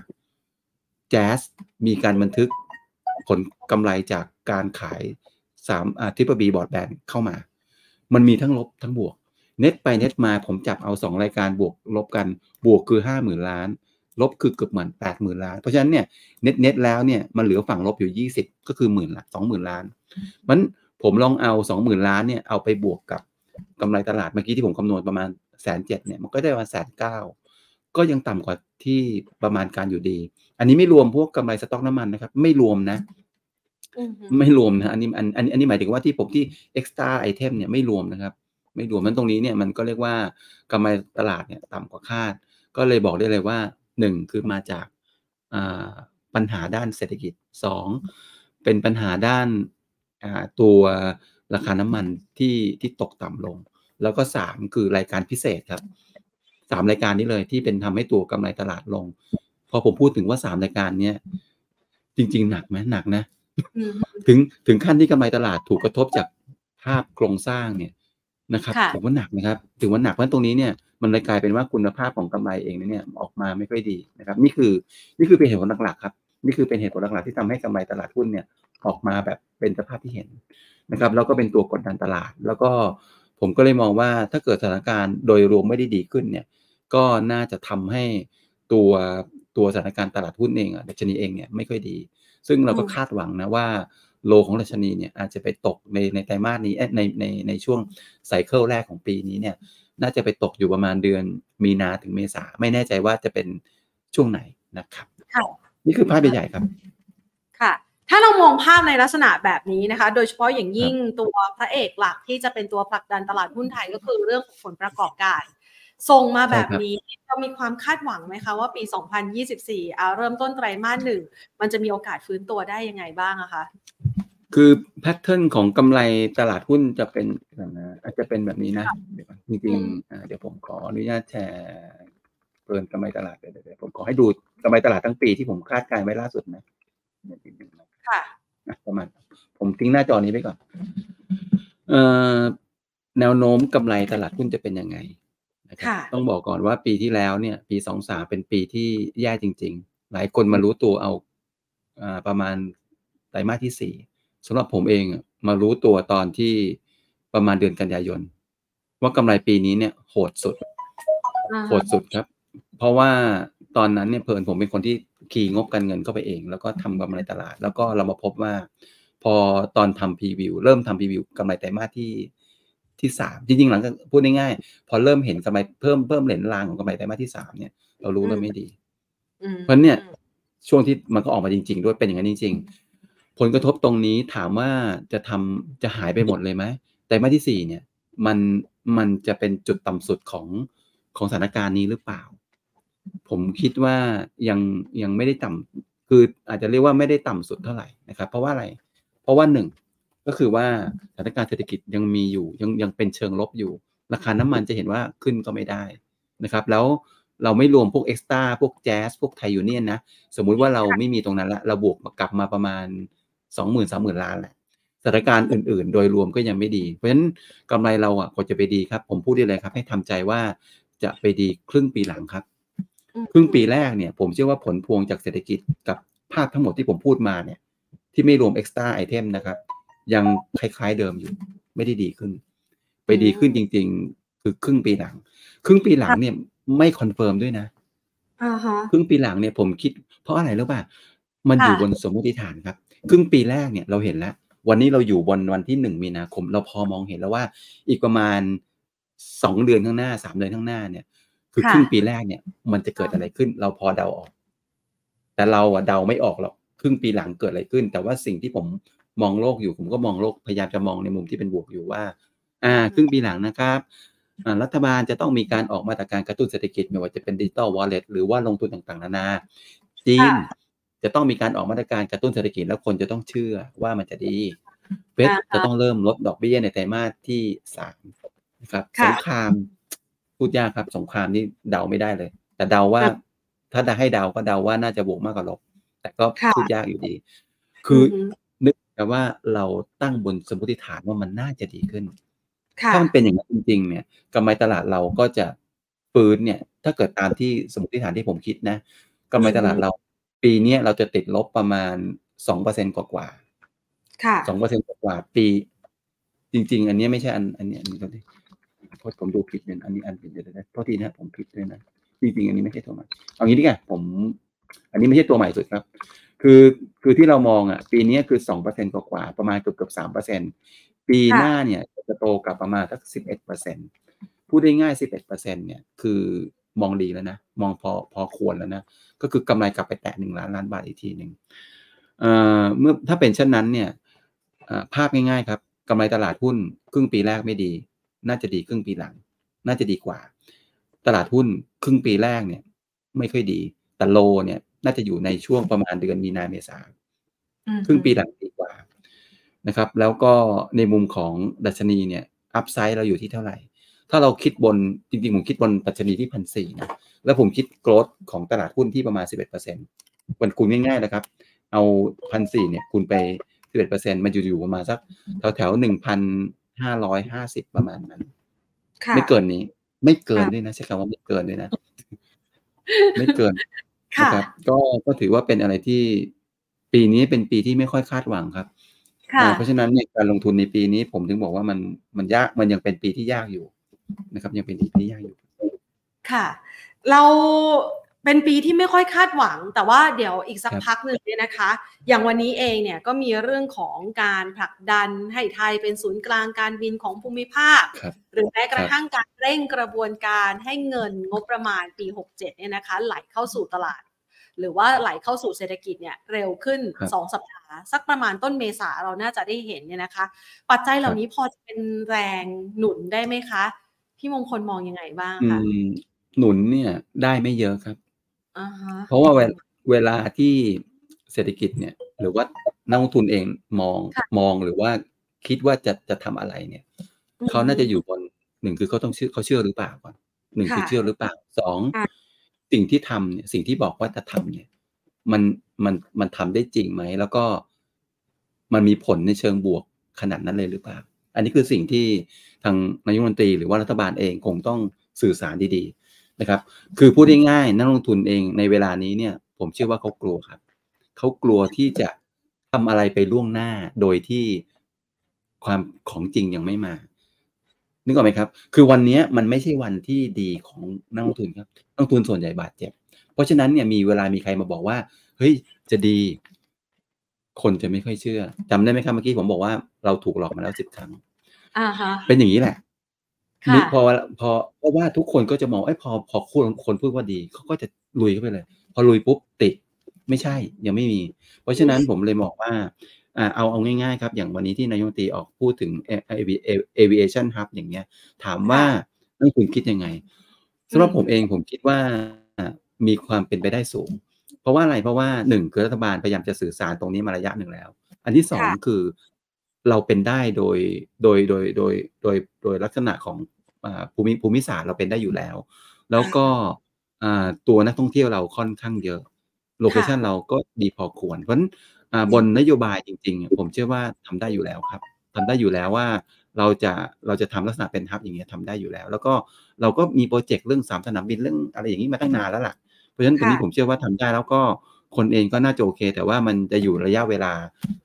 Jazz มีการบันทึกผลกำไรจากการขาย สามอ่าทิปบีบอร์ดแบนเข้ามา มันมีทั้งลบทั้งบวก เน็ตไปเน็ตมาผมจับเอาสองรายการบวกลบกัน บวกคือห้าหมื่นล้าน ลบคือเกือบเหมือนแปดหมื่นล้าน เพราะฉะนั้นเนี่ยเน็ตเน็ตแล้วเนี่ยมันเหลือฝั่งลบอยู่ยี่สิบก็คือหมื่นละสองหมื่นล้านมันผมลองเอาสองหมื่นล้านเนี่ยเอาไปบวกกับกำไรตลาดเมื่อกี้ที่ผมคำนวณประมาณแสนเจ็ดเนี่ยมันก็ได้มาแสนเก้าก็ยังต่ำกว่าที่ประมาณการอยู่ดี อันนี้ไม่รวมพวกกำไรสต็อกน้ำมันนะครับ ไม่รวมนะ ไม่รวมนะอันนี้อันอันอันนี้หมายถึงว่าที่ผมที่ extra item เนี่ยไม่รวมนะครับ ไม่รวมมันตรงนี้เนี่ยมันก็เรียกว่ากำไรตลาดเนี่ยต่ำกว่าคาด ก็เลยบอกได้เลยว่าหนึ่งคือมาจากปัญหาด้านเศรษฐกิจสองเป็นปัญหาด้านตัวราคาน้ำมันที่ที่ตกต่ำลง แล้วก็สามคือรายการพิเศษครับสามรายการนี้เลยที่เป็นทำให้ตัวกำไรตลาดลง พอผมพูดถึงว่าสามรายการเนี้ยจริง ๆ หนักไหมหนักนะ ถึงถึงขั้นที่กำไรตลาดถูกกระทบจากภาพโครงสร้างเนี่ยนะครับค่ะถือว่าหนักนะครับถือว่าหนักเพราะฉะนั้นตรงนี้เนี่ยมันเลยกลายเป็นว่าคุณภาพของกำไรเองเนี่ยออกมาไม่ค่อยดีนะครับ นี่คือนี่คือเป็นเหตุผลหลักๆครับนี่คือเป็นเหตุผลหลักๆที่ทำให้กำไรตลาดหุ้นเนี่ยออกมาแบบเป็นสภาพที่เห็นนะครับ แล้วก็เป็นตัวกดดันตลาด แล้วก็ผมก็เลยมองว่าถ้าเกิดสถานการณ์โดยรวมไม่ได้ดีขึ้นเนี่ย ก็น่าจะทำให้ตัวตัวสถานการณ์ตลาดหุ้นเองอะดัชนีเองเนี่ยไม่ค่อยดี ซึ่งเราก็คาดหวังนะว่าโลของดัชนีเนี่ยอาจจะไปตกในในไตรมาสนี้ในในในช่วงไซเคิลแรกของปีนี้เนี่ยน่าจะไปตกอยู่ประมาณเดือนมีนาถึงเมษาไม่แน่ใจว่าจะเป็นช่วงไหนนะครับค่ะนี่คือภาพใหญ่ๆครับ ค่ะ ถ้าเรามองภาพในลักษณะแบบนี้นะคะ โดยเฉพาะอย่างยิ่งตัวพระเอกหลักที่จะเป็นตัวผลักดันตลาดหุ้นไทยก็คือเรื่องของผลประกอบการ ส่งมาแบบนี้เรามีความคาดหวังไหมคะว่าปี 2024อาเริ่มต้นไตรมาสหนึ่งมันจะมีโอกาสฟื้นตัวได้ยังไงบ้างอะคะคือแพทเทิร์นของกำไรตลาดหุ้นจะเป็นนะอาจจะเป็นแบบนี้นะเดี๋ยวก่อนจริงๆอ่าเดี๋ยวผมขออนุญาตแชร์เปิดกำไรตลาดเดี๋ยวเดี๋ยวผมขอให้ดูกำไรตลาดทั้งปีที่ผมคาดการณ์ไว้ล่าสุดนะเดี๋ยวนิดนึงนะค่ะอะประมาณผมทิ้งหน้าจอนี้ไปก่อนเอ่อแนวโน้มกำไรตลาดหุ้นจะเป็นยังไง นะครับค่ะต้องบอกก่อนว่าปีที่แล้วเนี่ย ปีสองสาเป็นปีที่แย่จริง ๆ หลายคนมารู้ตัวเอาอ่าประมาณไตรมาสที่สี่สำหรับผมเองอะมารู้ตัวตอนที่ประมาณเดือนกันยายน ว่ากำไรปีนี้เนี่ยโหดสุดอ่าโหดสุดครับ เพราะว่าตอนนั้นเนี่ยเพลินผมเป็นคนที่ขี่งบการเงินเข้าไปเอง แล้วก็ทำกำไรตลาด แล้วก็เรามาพบว่า พอตอนทำพรีวิว เริ่มทำพรีวิวกำไรไตรมาสที่ ที่สามจริงๆ หลังจากพูดง่ายๆพอเริ่มเห็นกำไรเพิ่มเพิ่มเหรียญรางของกำไรไตรมาสที่สามเนี่ยเรารู้แล้วไม่ดีอืมเพราะเนี่ยช่วงที่มันก็ออกมาจริง ๆ ด้วยเป็นอย่างนั้นจริง ๆ ผลกระทบตรงนี้ถามว่าจะทำจะหายไปหมดเลยไหมแต่มาสที่สี่เนี่ย มันมันจะเป็นจุดต่ำสุดของของสถานการณ์นี้หรือเปล่า ผมคิดว่ายังยังไม่ได้ต่ำคืออาจจะเรียกว่าไม่ได้ต่ำสุดเท่าไหร่นะครับ เพราะว่าอะไร เพราะว่าหนึ่ง ก็คือว่าสถานการณ์เศรษฐกิจยังมีอยู่ยังยังเป็นเชิงลบอยู่ ราคาน้ำมันจะเห็นว่าขึ้นก็ไม่ได้นะครับ แล้วเราไม่รวมพวกเอ็กซ์ตร้าพวกแจ๊สพวกไทยูเนียนนะสมมุติว่าเราไม่มีตรงนั้นละเราบวกกลับมาประมาณสองหมื่นสามหมื่นล้านแหละสถานการณ์อื่นๆ โดยรวมก็ยังไม่ดี เพราะฉะนั้นกำไรเราอะก็จะไปดีครับ ผมพูดได้เลยครับ ให้ทำใจว่าจะไปดีครึ่งปีหลังครับอืมครึ่งปีแรกเนี่ย ผมเชื่อว่าผลพวงจากเศรษฐกิจกับภาพทั้งหมดที่ผมพูดมาเนี่ย ที่ไม่รวม extra item นะครับ ยังคล้ายๆเดิมอยู่ ไม่ได้ดีขึ้น ไปดีขึ้นจริง ๆ คือครึ่งปีหลัง ครึ่งปีหลังเนี่ยไม่ confirm ด้วยนะอ่าฮะครึ่งปีหลังเนี่ยผมคิด เพราะอะไรรู้ป่ะมันอยู่ค่ะบนสมมติฐานครับ ครึ่งปีแรกเนี่ยเราเห็นแล้ว วันนี้เราอยู่บนวันที่หนึ่งมีนาคม เราพอมองเห็นแล้วว่า อีกประมาณสองเดือนข้างหน้าสามเดือนข้างหน้าเนี่ย คือค่ะครึ่งปีแรกเนี่ย มันจะเกิดอะไรขึ้น เราพอเดาออก แต่เราอะเดาไม่ออกหรอกครึ่งปีหลังเกิดอะไรขึ้น แต่ว่าสิ่งที่ผม มองโลกอยู่ผมก็มองโลกพยายามจะมองในมุมที่เป็นบวกอยู่ว่า อ่า ครึ่งปีหลังนะครับอ่ารัฐบาลจะต้องมีการออกมาตรการกระตุ้นเศรษฐกิจไม่ว่าจะเป็นดิจิตอลวอลเล็ตหรือว่าลงทุนต่างๆ นานาจีนค่ะจะต้องมีการออกมาตรการกระตุ้นเศรษฐกิจแล้วคนจะต้องเชื่อว่ามันจะดีเฟดอ่าฮะจะต้องเริ่มลดดอกเบี้ยในไตรมาสที่สามนะครับค่ะสงครามพูดยากครับสงครามนี่เดาไม่ได้เลย แต่เดาว่าค่ะถ้าจะให้เดาก็เดาว่าน่าจะบวกมากกว่าลบแต่ก็ค่ะพูดยากอยู่ดี คือ อมนึกแต่ว่าเราตั้งบนสมมติฐานว่ามันน่าจะดีขึ้นค่ะถ้ามันเป็นอย่างนั้นจริงๆเนี่ยกำไรตลาดเราก็จะฟื้นเนี่ย ถ้าเกิดตามที่สมมติฐานที่ผมคิดนะกำไรตลาดเรา ปีเนี้ยเราจะติดลบประมาณสองเปอร์เซ็นกว่าค่ะสองเปอร์เซ็นกว่าปี จริง ๆ อันนี้ไม่ใช่อันอันนี้อันนี้ก็ได้โทษผมดูผิดเนี่ยอันนี้อันผิดเดี๋ยวเดี๋ยวเดี๋ยวโทษทีนะผมผิดด้วยนะจริงๆอันนี้ไม่ใช่ตัวใหม่เอางี้ดีกว่าผม อันนี้ไม่ใช่ตัวใหม่สุดครับ คือคือที่เรามองอะปีนี้คือสองเปอร์เซ็นกว่าประมาณเกือบเกือบสามเปอร์เซ็นปีหน้าเนี่ยจะโตกลับประมาณสักสิบเอ็ดเปอร์เซ็นพูดได้ง่ายสิบเอ็ดเปอร์เซ็นเนี่ยคือมองดีแล้วนะ มองพอพอควรแล้วนะ ก็คือกำไรกลับไปแตะหนึ่งล้านล้านบาทอีกทีหนึ่งเอ่อเมื่อถ้าเป็นเช่นนั้นเนี่ยภาพง่ายๆครับกำไรตลาดหุ้นครึ่งปีแรกไม่ดี น่าจะดีครึ่งปีหลัง น่าจะดีกว่า ตลาดหุ้นครึ่งปีแรกเนี่ย ไม่ค่อยดี แต่โลเนี่ย น่าจะอยู่ในช่วงประมาณเดือนมีนาเมษาอืมครึ่งปีหลังดีกว่านะครับ แล้วก็ในมุมของดัชนีเนี่ยอัพไซด์เราอยู่ที่เท่าไหร่ ถ้าเราคิดบนจริงๆ ผมคิดบนดัชนีที่พันสี่นะแล้วผมคิดโกรดของตลาดหุ้นที่ประมาณสิบเอ็ดเปอร์เซ็นต์มันคูณง่ายๆนะครับ เอาพันสี่เนี่ยคูณไปสิบเอ็ดเปอร์เซ็นต์มันอยู่อยู่ประมาณสักแถวแถวหนึ่งพันห้าร้อยห้าสิบประมาณนั้นค่ะไม่เกินนี้ ไม่เกินค่ะด้วยนะใช้คำว่าไม่เกินด้วยนะ ไม่เกิน นะค่ะครับก็ก็ถือว่าเป็นอะไรที่ปีนี้เป็นปีที่ไม่ค่อยคาดหวังครับค่ะอ่าเพราะฉะนั้นเนี่ยการลงทุนในปีนี้ผมถึงบอกว่ามันมันยากมันยังเป็นปีที่ยากอยู่นะครับ ยังเป็นปีที่ยากอยู่ค่ะ เราเป็นปีที่ไม่ค่อยคาดหวัง แต่ว่าเดี๋ยวอีกสักครับพักหนึ่งเนี่ยนะคะ อย่างวันนี้เองเนี่ยก็มีเรื่องของการผลักดันให้ไทยเป็นศูนย์กลางการบินของภูมิภาคครับหรือแม้กครัระบทั่งการเร่งกระบวนการให้เงินงบประมาณปี 67เนี่ยนะคะไหลเข้าสู่ตลาด หรือว่าไหลเข้าสู่เศรษฐกิจเนี่ยเร็วขึ้นครับสองสัปดาห์ สักประมาณต้นเมษาเราน่าจะได้เห็นเนี่ยนะคะ ปัจจัยเหล่านี้พอจะเป็นแรงหนุนได้ไหมคะ พี่มงคลมองยังไงบ้างอืคะมหนุนเนี่ยได้ไม่เยอะครับอ่าฮะเพราะว่าเวลเวลาที่เศรษฐกิจเนี่ย หรือว่านักลงทุนเองมองค่ะมองหรือว่าคิดว่าจะจะทำอะไรเนี่ยอืมเขาน่าจะอยู่บนหนึ่งคือเขาต้องเชื่อเขาเชื่อหรือเปล่าก่อนหนึ่งคือค่ะเชื่อหรือเปล่าสองค่ะ สิ่งที่ทำเนี่ยสิ่งที่บอกว่าจะทำเนี่ยมันมันมันทำได้จริงไหม แล้วก็มันมีผลในเชิงบวกขนาดนั้นเลยหรือเปล่า อันนี้คือสิ่งที่ทางนายกรัฐมนตรีหรือว่ารัฐบาลเองคงต้องสื่อสารดีๆนะครับ คือพูดง่ายๆนักลงทุนเองในเวลานี้เนี่ย ผมเชื่อว่าเขากลัวครับเขากลัวที่จะทำอะไรไปล่วงหน้าโดยที่ความของจริงยังไม่มา นึกออกไหมครับ คือวันเนี้ยมันไม่ใช่วันที่ดีของนักลงทุนครับนักลงทุนส่วนใหญ่บาดเจ็บ เพราะฉะนั้นเนี่ยมีเวลามีใครมาบอกว่า เฮ้ยจะดี คนจะไม่ค่อยเชื่อจำได้ไหมครับเมื่อกี้ผมบอกว่าเราถูกหลอกมาแล้วสิบครั้งอ่าฮะเป็นอย่างนี้แหละค่ะนี่พอพอเพราะว่าทุกคนก็จะมองไอ้ยพอพอคนคนพูดว่าดีเขาก็จะลุยเข้าไปเลย พอลุยปุ๊บติด ไม่ใช่ยังไม่มี เพราะฉะนั้นผมเลยบอกว่าอ่า เอาเอาง่ายๆครับ อย่างวันนี้ที่นายกรัฐมนตรีออกพูดถึง aviation hub อย่างเงี้ย ถามว่านักลงทุนคิดยังไงสำหรับผมเองผมคิดว่ามีความเป็นไปได้สูง เพราะว่าอะไรเพราะว่าหนึ่งคือรัฐบาลพยายามจะสื่อสารตรงนี้มาระยะหนึ่งแล้ว อันที่สองค่ะคือเราเป็นได้โดยโดยโดยโดยโดยโดยลักษณะของอ่าภูมิภูมิศาสตร์เราเป็นได้อยู่แล้ว แล้วก็อ่าตัวนักท่องเที่ยวเราค่อนข้างเยอะโลเคชันเราก็ดีพอควรเพราะฉะนั้นอ่า บนนโยบายจริง ๆ ผมเชื่อว่าทำได้อยู่แล้วครับทำได้อยู่แล้วว่าเราจะเราจะทำลักษณะเป็นฮับอย่างเงี้ยทำได้อยู่แล้ว แล้วก็เราก็มีโปรเจกต์เรื่องสามสนามบินเรื่องอะไรอย่างนี้มาตั้งนานแล้วล่ะเพราะฉะนั้นตรงนี้ค่ะผมเชื่อว่าทำได้แล้วก็คนเองก็น่าจะโอเค แต่ว่ามันจะอยู่ระยะเวลา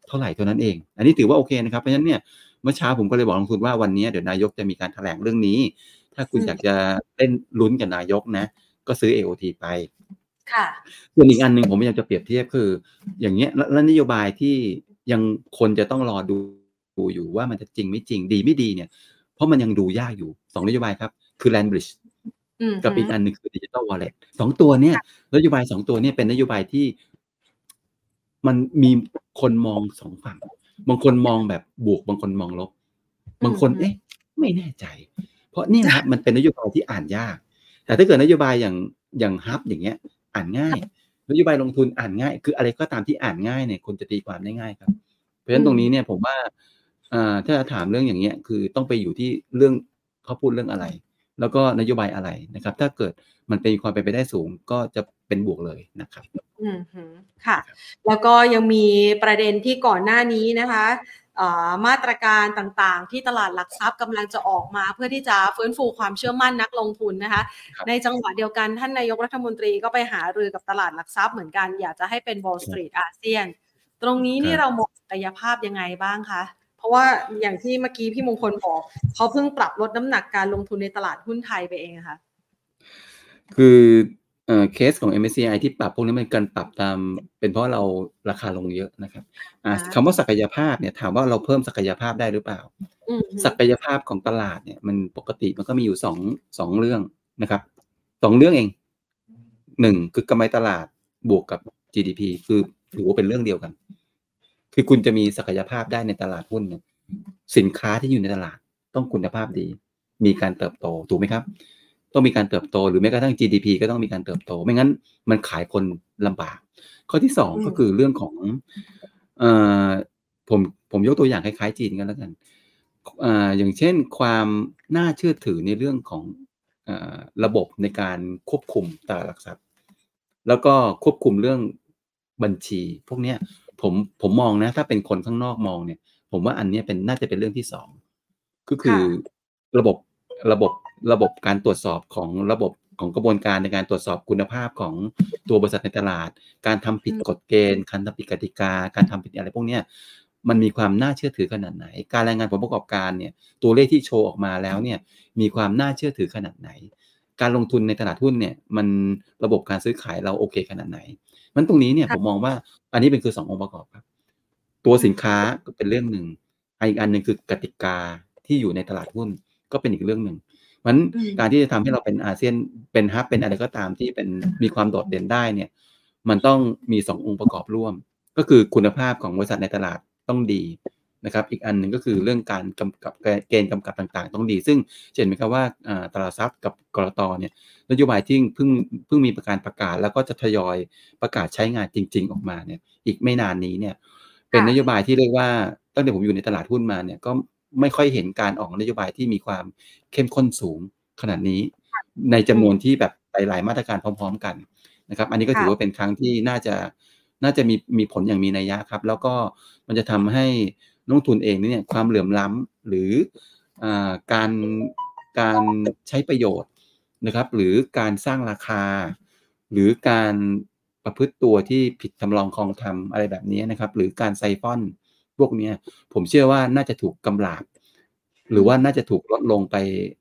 เท่าไหร่เท่านั้นเอง อันนี้ถือว่าโอเคนะครับเพราะฉะนั้นเนี่ยเมื่อเช้าผมก็เลยบอกลงทุนว่าวันนี้เดี๋ยวนายกจะมีการแถลงเรื่องนี้ ถ้าคุณอืมอยากจะเล่นลุ้นกับนายกนะ ก็ซื้อ AOT ไป ค่ะส่วนอีกอันหนึ่งผมพยายามจะเปรียบเทียบคือ อย่างเงี้ยแล้วแล้วนโยบายที่ยังคนจะต้องรอดูดูอยู่ว่ามันจะจริงไม่จริงดีไม่ดีเนี่ย เพราะมันยังดูยากอยู่สองนโยบายครับ คือ Land Bridge อืมกับอีกอันหนึ่งคือดิจิ t a ลวอลเล็ตสองตัวเนี่ยนโยบายสองตัวเนี่ยเป็นนโยบายที่ มันมีคนมองสองฝั่ง บางคนมองแบบบวก บางคนมองลบ บางคนอืมเอ๊ะ ไม่แน่ใจ เพราะนี่นะครับมันเป็นนโยบายที่อ่านยาก แต่ถ้าเกิดนโยบายอย่างอย่างฮับอย่างเงี้ย อ่านง่ายนโยบายลงทุนอ่านง่าย คืออะไรก็ตามที่อ่านง่ายเนี่ยคนจะตีความได้ง่ายครับ เพราะฉะนั้นตรงนี้เนี่ยผมว่าอ่าถ้าถามเรื่องอย่างเงี้ยคือต้องไปอยู่ที่เรื่องเขาพูดเรื่องอะไร แล้วก็นโยบายอะไรนะครับ ถ้าเกิดมันเป็นความเป็นไปได้สูงก็จะเป็นบวกเลยนะครับอืมหือค่ะ แล้วก็ยังมีประเด็นที่ก่อนหน้านี้นะคะเอ่อ มาตรการต่างๆ ที่ตลาดหลักทรัพย์กำลังจะออกมา เพื่อที่จะฟื้นฟูความเชื่อมั่นนักลงทุนนะคะครับในจังหวะเดียวกันท่านนายกรัฐมนตรีก็ไปหารือกับตลาดหลักทรัพย์เหมือนกันอยากจะให้เป็น Wall Street อาเซียน ตรงนี้นี่ครับเรามองศักยภาพยังไงบ้างคะเพราะว่าอย่างที่เมื่อกี้พี่มงคลบอกเขาเพิ่งปรับลดน้ำหนักการลงทุนในตลาดหุ้นไทยไปเองอะค่ะคือ เอ่อเคสของ MSCI ที่ปรับพวกนี้มันการปรับตาม เป็นเพราะเราราคาลงเยอะนะครับอ่าค่ะคำว่าศักยภาพเนี่ยถามว่าเราเพิ่มศักยภาพได้หรือเปล่าอืมหือศักยภาพของตลาดเนี่ยมันปกติมันก็มีอยู่สองสองเรื่องนะครับสองเรื่องเองหนึ่งคือกำไรตลาดบวกกับ GDP คือถือว่าเป็นเรื่องเดียวกัน คือคุณจะมีศักยภาพได้ในตลาดหุ้นเนี่ยสินค้าที่อยู่ในตลาดต้องคุณภาพดี มีการเติบโตถูกไหมครับ ต้องมีการเติบโต หรือแม้กระทั่ง GDP ก็ต้องมีการเติบโต ไม่งั้นมันขายคนลำบาก ข้อที่สองอืมก็คือเรื่องของเอ่อผมผมยกตัวอย่างคล้ายๆจีนกันแล้วกันอ่าอย่างเช่นความน่าเชื่อถือในเรื่องของอ่าระบบในการควบคุมตลาดหลักทรัพย์ แล้วก็ควบคุมเรื่องบัญชี พวกเนี้ยผมผมมองนะ ถ้าเป็นคนข้างนอกมองเนี่ย ผมว่าอันเนี้ยเป็นน่าจะเป็นเรื่องที่สองก็คือระบบ ระบบระบบการตรวจสอบของระบบของกระบวนการในการตรวจสอบคุณภาพของตัวบริษัทในตลาด การทำผิดกฎเกณฑ์การทำผิดกติกา การทำผิดอะไรพวกเนี้ยมันมีความน่าเชื่อถือขนาดไหน การรายงานผลประกอบการเนี่ยตัวเลขที่โชว์ออกมาแล้วเนี่ยมีความน่าเชื่อถือขนาดไหน การลงทุนในตลาดหุ้นเนี่ยมันระบบการซื้อขายเราโอเคขนาดไหน มันตรงนี้เนี่ยผมมองว่าอันนี้เป็นคือสององค์ประกอบครับ ตัวสินค้าก็เป็นเรื่องหนึ่งอีกอันหนึ่งคือกติกาที่อยู่ในตลาดหุ้น ก็เป็นอีกเรื่องหนึ่งมันการที่จะทำให้เราเป็นอาเซียนเป็นฮับเป็นอะไรก็ตามที่เป็นมีความโดดเด่นได้เนี่ย มันต้องมีสององค์ประกอบร่วม ก็คือคุณภาพของบริษัทในตลาดต้องดีนะครับ อีกอันหนึ่งก็คือเรื่องการกำกับเกณฑ์กำกับต่างๆ ต้องดี ซึ่งเห็นไหมครับว่าตลาดทรัพย์กับกรตเนี่ยนโยบายที่เพิ่งเพิ่งมีประการประกาศ แล้วก็จะทยอยประกาศใช้งานจริง ๆ ออกมาเนี่ย อีกไม่นานนี้เนี่ย เป็นนโยบายที่เรียกว่าตั้งแต่ผมอยู่ในตลาดหุ้นมาเนี่ยก็ ไม่ค่อยเห็นการออกนโยบายที่มีความเข้มข้นสูงขนาดนี้ ในจำนวนที่แบบหลายๆมาตรการพร้อม ๆ กันนะครับ อันนี้ก็ถือว่าเป็นครั้งที่น่าจะน่าจะมีมีผลอย่างมีนัยยะครับ แล้วก็มันจะทำให้นักทุนเองเนี่ยความเหลื่อมล้ำหรืออการการใช้ประโยชน์นะครับ หรือการสร้างราคา หรือการประพฤติตัวที่ผิดทำนองคลองธรรมอะไรแบบนี้นะครับ หรือการไซฟอน พวกนี้ผมเชื่อว่าน่าจะถูกกำลาบ หรือว่าน่าจะถูกลดลงไป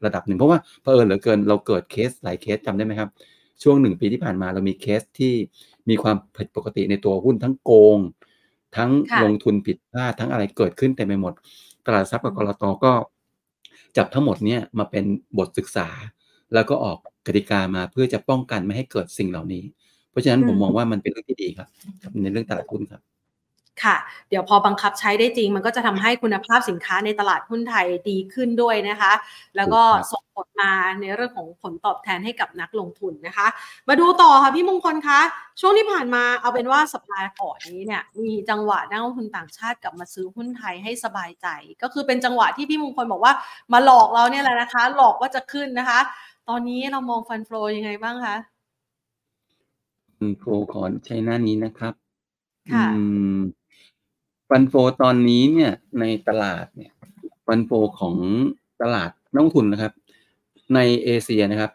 ระดับหนึ่ง เพราะว่าเพอเยอะเหลือเกินเราเกิดเคสหลายเคสจำได้ไหมครับ ช่วงหนึ่งปีที่ผ่านมาเรามีเคสที่มีความผิดปกติในตัวหุ้นทั้งโกง ทั้งลงทุนผิดพลาดทั้งอะไรเกิดขึ้นเต็มไปหมด ตลาดทรัพย์กับกลต.ก็จับทั้งหมดเนี่ยมาเป็นบทศึกษา แล้วก็ออกกติกามาเพื่อจะป้องกันไม่ให้เกิดสิ่งเหล่านี้ เพราะฉะนั้นผมมองว่ามันเป็นเรื่องที่ดีครับ ในเรื่องตลาดหุ้นครับ ค่ะ เดี๋ยวพอบังคับใช้ได้จริง มันก็จะทำให้คุณภาพสินค้าในตลาดหุ้นไทยดีขึ้นด้วยนะคะ แล้วก็ส่งผลมาในเรื่องของผลตอบแทนให้กับนักลงทุนนะคะ มาดูต่อค่ะพี่มงคลคะช่วงที่ผ่านมาเอาเป็นว่าสัปดาห์ก่อนนี้เนี่ยมีจังหวะนักลงทุนต่างชาติกลับมาซื้อหุ้นไทยให้สบายใจ ก็คือเป็นจังหวะที่พี่มงคลบอกว่ามาหลอกเราเนี่ยแหละนะคะ หลอกว่าจะขึ้นนะคะ ตอนนี้เรามองฟันโฟยังไงบ้างคะฟันโฟขอใช้หน้านี้นะครับค่ะ ฟันโฟตอนนี้เนี่ยในตลาดเนี่ยฟันโฟของตลาดนักทุนนะครับ ในเอเชียนะครับ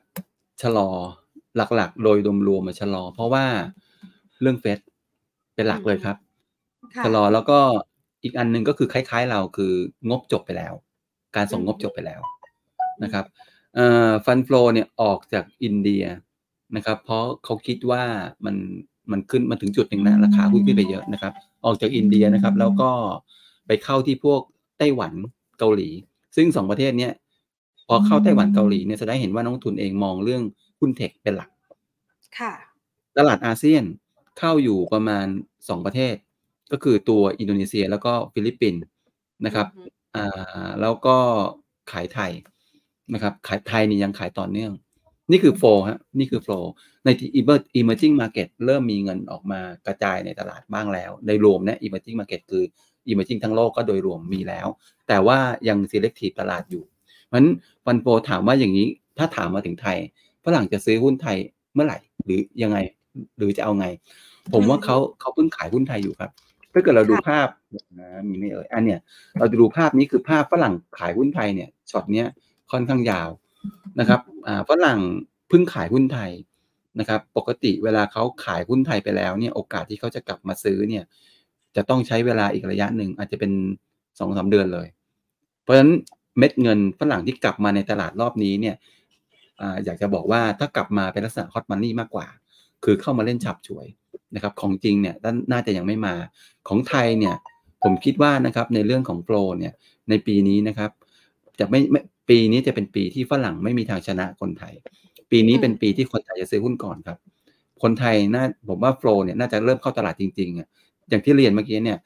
ชะลอหลักๆ โดยรวมๆมาชะลอ เพราะว่าเรื่องเฟดเป็นหลักเลยครับชะลอแล้วก็อีกอันหนึ่งก็คือคล้าย ๆ เราคืองบจบไปแล้ว การส่งงบจบไปแล้วนะครับฟันโฟเนี่ยออกจากอินเดียนะครับ เพราะเขาคิดว่ามันมันขึ้นมาถึงจุดหนึ่งนะราคาหุ้นขึ้นไปเยอะนะครับ ออกจากอินเดียนะครับ แล้วก็ไปเข้าที่พวกไต้หวันเกาหลี ซึ่งสองประเทศเนี้ยพอเข้าไต้หวันเกาหลีเนี่ยจะได้เห็นว่านักทุนเองมองเรื่องหุ้น tech เป็นหลัก ค่ะ ตลาดอาเซียนเข้าอยู่ประมาณสองประเทศ ก็คือตัวอินโดนีเซียแล้วก็ฟิลิปปินส์นะครับอ่าแล้วก็ขายไทยนะครับ ขายไทยนี่ยังขายต่อเนื่อง นี่คือโฟฮะนี่คือโฟในอีเ emerging market เริ่มมีเงินออกมากระจายในตลาดบ้างแล้ว ในรวมนะ emerging market คือ emerging ทั้งโลกก็โดยรวมมีแล้ว แต่ว่ายัง selective ตลาดอยู่เพราะฉะนั้นฟันโฟถามว่าอย่างนี้ถ้าถามมาถึงไทยฝรั่งจะซื้อหุ้นไทยเมื่อไหร่ หรือยังไง หรือจะเอาไง ผมว่าเขาเขาเพิ่งขายหุ้นไทยอยู่ครับถ้าเกิดเราดูภาพนะมีไม่เอ่ยอันเนี้ยเราดูภาพนี้คือภาพฝรั่งขายหุ้นไทยเนี่ยช็อตเนี้ยค่อนข้างยาว นะครับฝรั่งเพิ่งขายหุ้นไทยนะครับ ปกติเวลาเขาขายหุ้นไทยไปแล้วเนี่ยโอกาสที่เขาจะกลับมาซื้อเนี่ยจะต้องใช้เวลาอีกระยะหนึ่งอาจจะเป็นสองสาเดือนเลย เพราะฉะนั้นเม็ดเงินฝรั่งที่กลับมาในตลาดรอบนี้เนี่ยอยากจะบอกว่าถ้ากลับมาเป็นลักษณะฮอตมันนี่มากกว่า คือเข้ามาเล่นฉับฉวยนะครับ ของจริงเนี่ยน่าจะยังไม่มาของไทยเนี่ยผมคิดว่านะครับในเรื่องของโปรเนี่ยในปีนี้นะครับจะไม่ ปีนี้จะเป็นปีที่ฝรั่งไม่มีทางชนะคนไทย ปีนี้เป็นปีที่คนไทยจะซื้อหุ้นก่อนครับ คนไทยน่าผมว่าโฟลเนี่ยน่าจะเริ่มเข้าตลาดจริงๆอะอย่างที่เรียนเมื่อกี้เนี่ย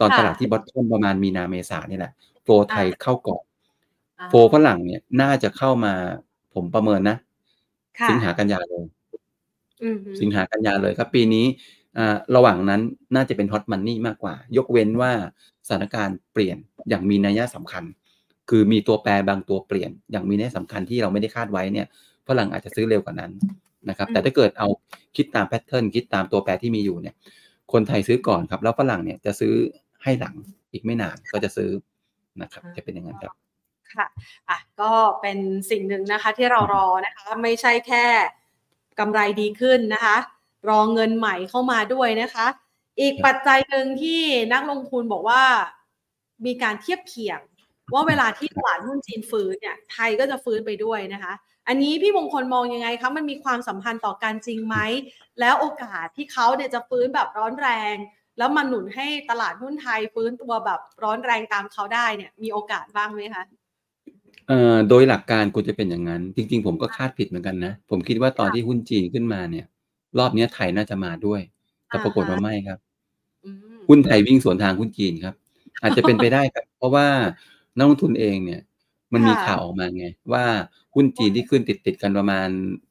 ตอนตลาดที่บอททอมประมาณมีนาเมษานี่แหละโฟลไทยเข้าก่อนโฟลฝรั่งเนี่ยน่าจะเข้ามาผมประเมินนะ สิงหากันยาเลยสิงหากันยาเลยครับ ปีนี้ระหว่างนั้นน่าจะเป็นฮอตมันนี่มากกว่า ยกเว้นว่าสถานการณ์เปลี่ยนอย่างมีนัยสำคัญ คือมีตัวแปรบางตัวเปลี่ยน อย่างมีนัยสำคัญที่เราไม่ได้คาดไว้เนี่ยฝรั่งอาจจะซื้อเร็วกว่านั้นนะครับ แต่ถ้าเกิดเอาคิดตามแพทเทิร์นคิดตามตัวแปรที่มีอยู่เนี่ย คนไทยซื้อก่อนครับ แล้วฝรั่งเนี่ยจะซื้อให้หลังอีกไม่นานก็จะซื้อนะครับ จะเป็นอย่างนั้นครับค่ะอะก็เป็นสิ่งหนึ่งนะคะที่เรารอนะคะ ไม่ใช่แค่กำไรดีขึ้นนะคะ รอเงินใหม่เข้ามาด้วยนะคะ อีกปัจจัยหนึ่งที่นักลงทุนบอกว่ามีการเทียบเคียง ว่าเวลาที่ตลาดหุ้นจีนฟื้นเนี่ยไทยก็จะฟื้นไปด้วยนะคะ อันนี้พี่มงคลมองยังไงคะมันมีความสัมพันธ์ต่อการจริงไหม แล้วโอกาสที่เขาเนี่ยจะฟื้นแบบร้อนแรง แล้วมันหนุนให้ตลาดหุ้นไทยฟื้นตัวแบบร้อนแรงตามเขาได้เนี่ยมีโอกาสบ้างไหมคะเอ่อโดยหลักการควรจะเป็นอย่างนั้น จริง ๆ ผมก็คาดผิดเหมือนกันนะ ผมคิดว่าตอนที่หุ้นจีนขึ้นมาเนี่ย รอบเนี้ยไทยน่าจะมาด้วย แต่ปรากฏว่าไม่ครับอืมหุ้นไทยวิ่งสวนทางหุ้นจีนครับ อาจจะเป็นไปได้ครับ เพราะว่า นักลงทุนเองเนี่ย มันมีค่ะข่าวออกมาไง ว่าหุ้นจีนที่ขึ้นติดติดๆกันประมาณ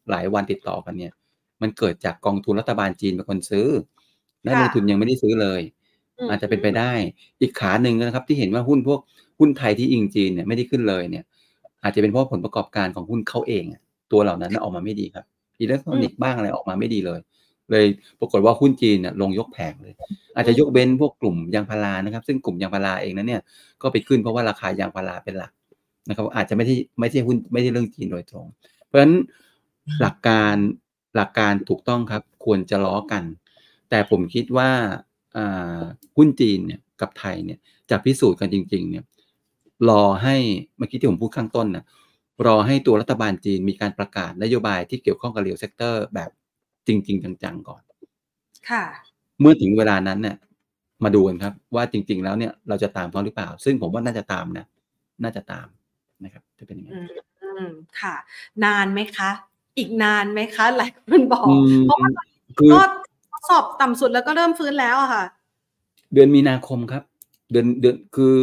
หลายวันติดต่อกันเนี่ย มันเกิดจากกองทุนรัฐบาลจีนเป็นคนซื้อนักลงทุนยังไม่ได้ซื้อเลยมอาจจะเป็นไปได้อีกขาหนึ่งนะครับ ที่เห็นว่าหุ้นพวกหุ้นไทยที่อิงจีนเนี่ยไม่ได้ขึ้นเลยเนี่ย อาจจะเป็นเพราะผลประกอบการของหุ้นเขาเองอะตัวเหล่านั้นน่ะออกมาไม่ดีครับอิเล็กทรอนิกส์บ้างอะไรออกมาไม่ดีเลย เลยปรากฏว่าหุ้นจีนเนี่ยลงยกแผงเลย อาจจะยกเว้นพวกกลุ่มยางพารานะครับ ซึ่งกลุ่มยางพาราเองนั้นเนี่ยก็ไปขึ้นเพราะว่าราคายางพาราเป็นหลักนะครับ อาจจะไม่ใช่ไม่ใช่หุ้นไม่ใช่เรื่องจีนโดยตรง เพราะฉะนั้นหลักการหลักการถูกต้องครับ ควรจะล้อกัน แต่ผมคิดว่าหุ้นจีนเนี่ยกับไทยเนี่ยจะพิสูจน์กันจริง ๆ เนี่ยรอให้เมื่อกี้ที่ผมพูดข้างต้นนะรอให้ตัวรัฐบาลจีนมีการประกาศนโยบายที่เกี่ยวข้องกับ real sector แบบ จริง ๆ จังๆก่อน ค่ะ เมื่อถึงเวลานั้นเนี่ยมาดูกันครับ ว่าจริง ๆ แล้วเนี่ยเราจะตามเขาหรือเปล่า ซึ่งผมว่าน่าจะตามนะน่าจะตามนะครับจะเป็นยังไงอืมอืมค่ะ นานไหมคะ อีกนานไหมคะ หลายคนบอกอืมเพราะว่าคือก็ทดสอบต่ำสุดแล้วก็เริ่มฟื้นแล้วอะค่ะ เดือนมีนาคมครับ เดือนเดือนคือ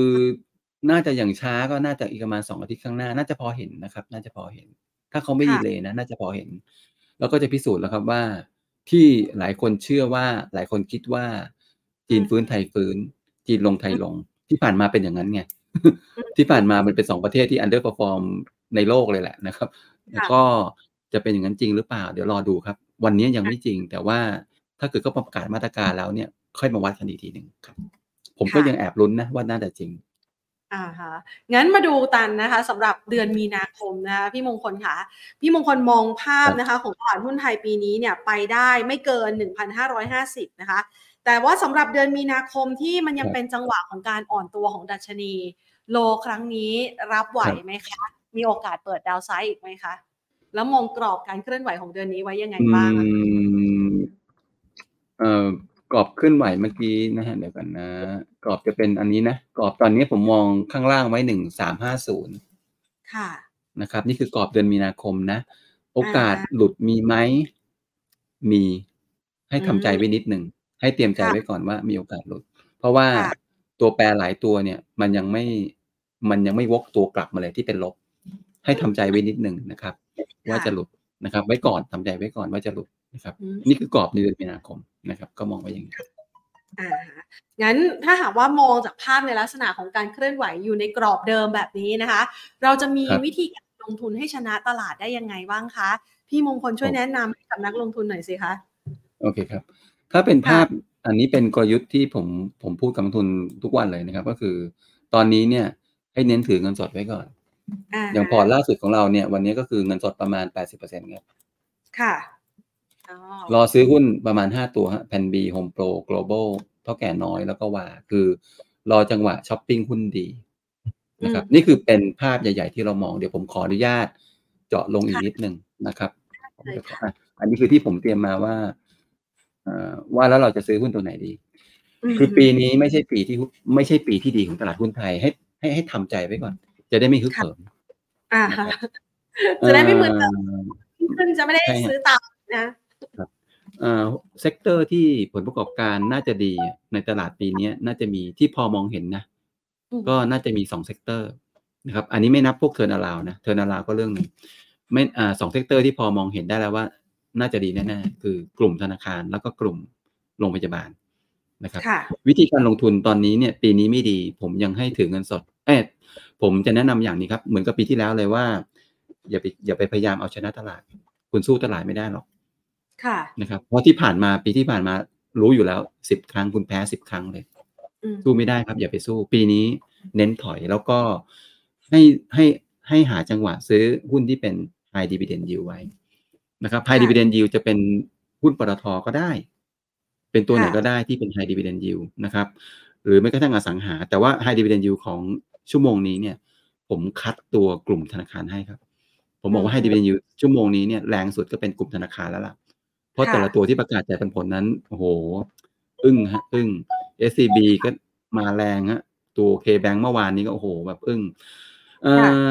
น่าจะอย่างช้าก็น่าจะอีกประมาณสองอาทิตย์ข้างหน้า น่าจะพอเห็นนะครับ น่าจะพอเห็น ถ้าเขาไม่ค่ะดีเลยนะ น่าจะพอเห็น แล้วก็จะพิสูจน์แล้วครับว่า ที่หลายคนเชื่อว่าหลายคนคิดว่า จีนฟื้นไทยฟื้น จีนลงไทยลง ที่ผ่านมาเป็นอย่างนั้นไงที่ผ่านมามันเป็นสองประเทศที่ underperform ในโลกเลยแหละนะครับ แล้วก็จะเป็นอย่างนั้นจริงหรือเปล่า เดี๋ยวรอดูครับ วันนี้ยังไม่จริง แต่ว่าถ้าเกิดเขาประกาศมาตรการแล้วเนี่ย ค่อยมาวัดกันอีกทีหนึ่งครับ ผมก็ค่ะยังแอบลุ้นนะว่าน่าจะจริง อ่าฮะงั้นมาดูกันนะคะสำหรับเดือนมีนาคมนะคะพี่มงคลค่ะ พี่มงคลมองภาพนะคะของตลาดหุ้นไทยปีนี้เนี่ยไปได้ไม่เกิน 1,550 นะคะ แต่ว่าสำหรับเดือนมีนาคมที่มันยังครับเป็นจังหวะของการอ่อนตัวของดัชนี โลครั้งนี้รับไหวครับไหมคะ มีโอกาสเปิดดาวไซด์อีกไหมคะ แล้วมองกรอบการเคลื่อนไหวของเดือนนี้ไว้ยังไงอืบ้างอะมเอ่อ กรอบเคลื่อนไหวเมื่อกี้นะฮะเดี๋ยวกันนะ กรอบจะเป็นอันนี้นะกรอบตอนนี้ผมมองข้างล่างไว้หนึ่งสามห้าศูนย์ค่ะนะครับ นี่คือกรอบเดือนมีนาคมนะ โอกาสอ่าหลุดมีไหมมีให้ทำใจอืมไว้นิดหนึ่งให้เตรียมใจค่ะไว้ก่อนว่ามีโอกาสหลุด เพราะว่าค่ะตัวแปรหลายตัวเนี่ย มันยังไม่มันยังไม่วกตัวกลับมาเลยที่เป็นลบ ให้ทำใจไว้นิดหนึ่งนะครับ ว่าจะหลุดนะครับ ไว้ก่อนทำใจไว้ก่อนว่าจะหลุด นะครับอืมนี่คือกรอบในเดือนมีนาคมนะครับ ก็มองไว้อย่างนี้อ่าฮะงั้นถ้าหากว่ามองจากภาพในลักษณะของการเคลื่อนไหวอยู่ในกรอบเดิมแบบนี้นะคะ เราจะมีครับวิธีการลงทุนให้ชนะตลาดได้ยังไงบ้างคะ พี่มงคลช่วยโอ้แนะนำให้กับนักลงทุนหน่อยสิคะโอเคครับ ถ้าเป็นค่ะภาพอันนี้เป็นกลยุทธ์ที่ผมผมพูดกับนักลงทุนทุกวันเลยนะครับ ก็คือ ตอนนี้เนี่ยให้เน้นถือเงินสดไว้ก่อนอ่าอย่างพอร์ตล่าสุดของเราเนี่ย วันนี้ก็คือเงินสดประมาณ 80%ครับค่ะอ๋อ รอซื้อหุ้นประมาณ 5 ตัวฮะแพนบีโฮมโปร global เท่าแก่น้อยแล้วก็ว่าคือ รอจังหวะช้อปปิ้งหุ้นดีนะครับ นี่คือเป็นภาพใหญ่ ๆ ที่เรามองเดี๋ยวผมขออนุญาต เจาะลงอีกนิดนึงนะครับผมจะขออะอันนี้คือที่ผมเตรียมมาว่าเอ่อว่าแล้วเราจะซื้อหุ้นตัวไหนดีมคือปีนี้ไม่ใช่ปีที่หุ้นไม่ใช่ปีที่ดีของตลาดหุ้นไทยให้ให้ให้ทำใจไว้ก่อน จะได้ไม่ฮึกเหิมอ่านะครับฮะบจะได้ไม่เหมือนเดิมเอ่อขึ้นจะไม่ได้ใช่ฮะซื้อตามนะ เอ่อ sector ที่ผลประกอบการน่าจะดีในตลาดปีนี้น่าจะมีที่พอมองเห็นนะอืมก็น่าจะมีสอง sector นะครับ อันนี้ไม่นับพวก turnaround นะ turnaround ก็เรื่องหนึ่งไม่อ่าสอง sector ที่พอมองเห็นได้แล้วว่า น่าจะดีแน่ๆคือกลุ่มธนาคารแล้วก็กลุ่มโรงพยาบาลนะครับค่ะวิธีการลงทุนตอนนี้เนี่ย ปีนี้ไม่ดี ผมยังให้ถือเงินสดเอยผมจะแนะนำอย่างนี้ครับ เหมือนกับปีที่แล้วเลยว่า อย่าไปอย่าไปพยายามเอาชนะตลาด คุณสู้ตลาดไม่ได้หรอก ค่ะนะครับเพราะที่ผ่านมาปีที่ผ่านมารู้อยู่แล้วสิบครั้งคุณแพ้สิบครั้งเลยอืมสู้ไม่ได้ครับ อย่าไปสู้ ปีนี้เน้นถอยแล้วก็ให้ให้ให้หาจังหวะซื้อหุ้นที่เป็น high dividend yield ไว้นะครับ high ค่ะ dividend yield จะเป็นหุ้นปตทก็ได้ เป็นตัวไหนค่ะก็ได้ที่เป็น high dividend yield นะครับ หรือไม่กระทั่งอสังหา แต่ว่า high dividend yield ของชั่วโมงนี้เนี่ย ผมคัดตัวกลุ่มธนาคารให้ครับ ผมบอกว่า high dividend yield ชั่วโมงนี้เนี่ยแรงสุดก็เป็นกลุ่มธนาคารแล้วล่ะเพ ราะค่ะแต่ละตัวที่ประกาศจ่ายปันผลนั้นโอ้โห อึ้งฮะ อึ้ง SCB ก็มาแรงฮะ ตัว KBank เมื่อวานนี้ก็โอ้โห แบบอึ้งเอ่ค่ะอ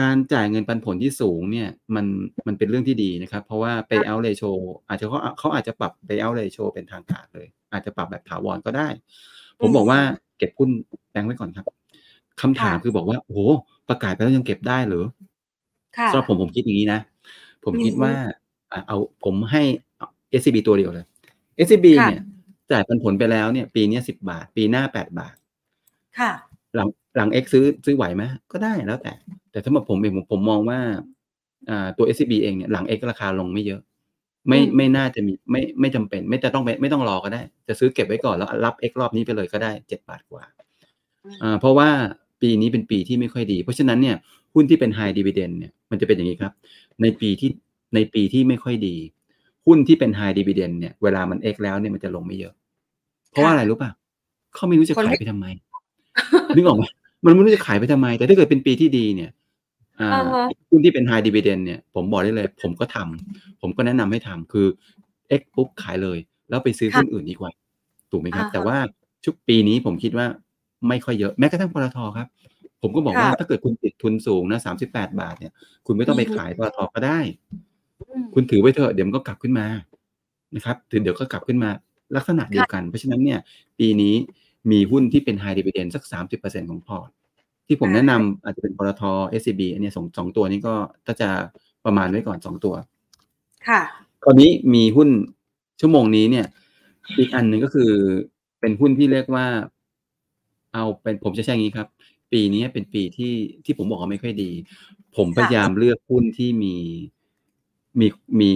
การจ่ายเงินปันผลที่สูงเนี่ย มันมันเป็นเรื่องที่ดีนะครับ เพราะว่า payout ratio อาจจะเขาเขาอาจจะปรับ payout ratio เป็นทางการเลย อาจจะปรับแบบถาวรก็ได้ ผมบอกว่าเก็บหุ้นแบงค์ไว้ก่อนครับคำถามค่ะคือบอกว่า โอ้โห ประกาศไปแล้วยังเก็บได้เหรอค่ะสำหรับผมผมคิดอย่างนี้นะ ผมคิดอือฮึว่าอะ เอาผมให้เอา SCB ตัวเดียวเลย SCB ค่ะเนี่ยจ่ายปันผลไปแล้วเนี่ย ปีเนี้สิบาท ปีหน้าแปดบาท ค่ะ หลังหลัง X ซื้อซื้อไหวไหมก็ได้แล้วแต่ แต่สำหรับผมเองผมผมมองว่าอ่าตัว SCB เองเนี่ยหลัง X ราคาลงไม่เยอะ ไม่อืมไม่น่าจะมีไม่ไม่จำเป็น ไม่จะต้องไปไม่ต้องรอก็ได้ จะซื้อเก็บไว้ก่อนแล้วรับ X รอบนี้ไปเลยก็ได้เจ็ดบาทกว่าอ่าเพราะว่าปีนี้เป็นปีที่ไม่ค่อยดี เพราะฉะนั้นเนี่ยหุ้นที่เป็น high dividend เนี่ยมันจะเป็นอย่างนี้ครับ ในปีที่ ในปีที่ไม่ค่อยดี หุ้นที่เป็น high dividend เนี่ยเวลามัน X แล้วเนี่ยมันจะลงไม่เยอะ เพราะว่าอะไรรู้ป่ะเขาไม่รู้จะคนขาไม่ยไปทำไมนึกออกไหมมันไม่รู้จะขายไปทำไม แต่ถ้าเกิดเป็นปีที่ดีเนี่ยอ่าอ่าฮะหุ้นที่เป็น high dividend เนี่ยผมบอกได้เลย ผมก็ทำผมก็แนะนำให้ทำคือ X ปุ๊บขายเลย แล้วไปซื้อหุ้นอื่นดีกว่า ถูกไหมครับอ่าฮะแต่ว่าชุกปีนี้ผมคิดว่าไม่ค่อยเยอะแม้กระทั่งปตทครับ ผมก็บอกว่าค่ะถ้าเกิดคุณติดทุนสูงนะสามสิบแปดบาทเนี่ย คุณไม่ต้องไปอือฮึขายปตทก็ได้อืม คุณถือไว้เถอะเดี๋ยวมันก็กลับขึ้นมานะครับถือเดี๋ยวก็กลับขึ้นมาลักษณะเดียวกัน เพราะฉะนั้นเนี่ย ปีนี้มีหุ้นที่เป็น high dividend สักสามสิบเปอร์เซ็นของพอร์ต ที่ผมอ่าแนะนำอาจจะเป็นปตท SCB อันเนี้ยสองสองตัวนี้ก็ถ้าจะประมาณไว้ก่อนสองตัว ค่ะคราวนี้มีหุ้นชั่วโมงนี้เนี่ย อีกอันหนึ่งก็คือเป็นหุ้นที่เรียกว่า เอาเป็นผมจะใช้อย่างนี้ครับ ปีนี้เป็นปีที่ที่ผมบอกว่าไม่ค่อยดี ผมพยายามเลือกหุ้นที่มี มีมี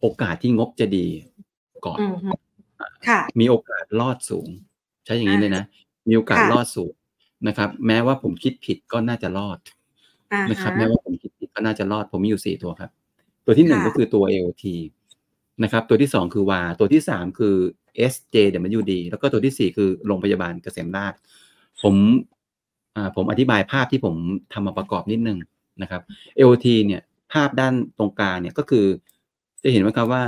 โอกาสที่งบจะดีก่อนอืมฮึค่ะมีโอกาสรอดสูง ใช้อย่างนี้เลยนะ มีโอกาสค่ะรอดสูงนะครับ แม้ว่าผมคิดผิดก็น่าจะรอดอ่านะครับฮะแม้ว่าผมคิดผิดก็น่าจะรอด ผมมีอยู่สี่ตัวครับ ตัวที่หนึ่งค่ะก็คือตัว AOT นะครับ ตัวที่สองคือวาตัวที่สามคือ SJWD แล้วก็ตัวที่สี่คือโรงพยาบาลเกษมราช ผมอ่าผมอธิบายภาพที่ผมทำมาประกอบนิดนึงนะครับ AOT เนี่ยภาพด้านตรงกลางเนี่ยก็คือ จะเห็นว่าครับว่า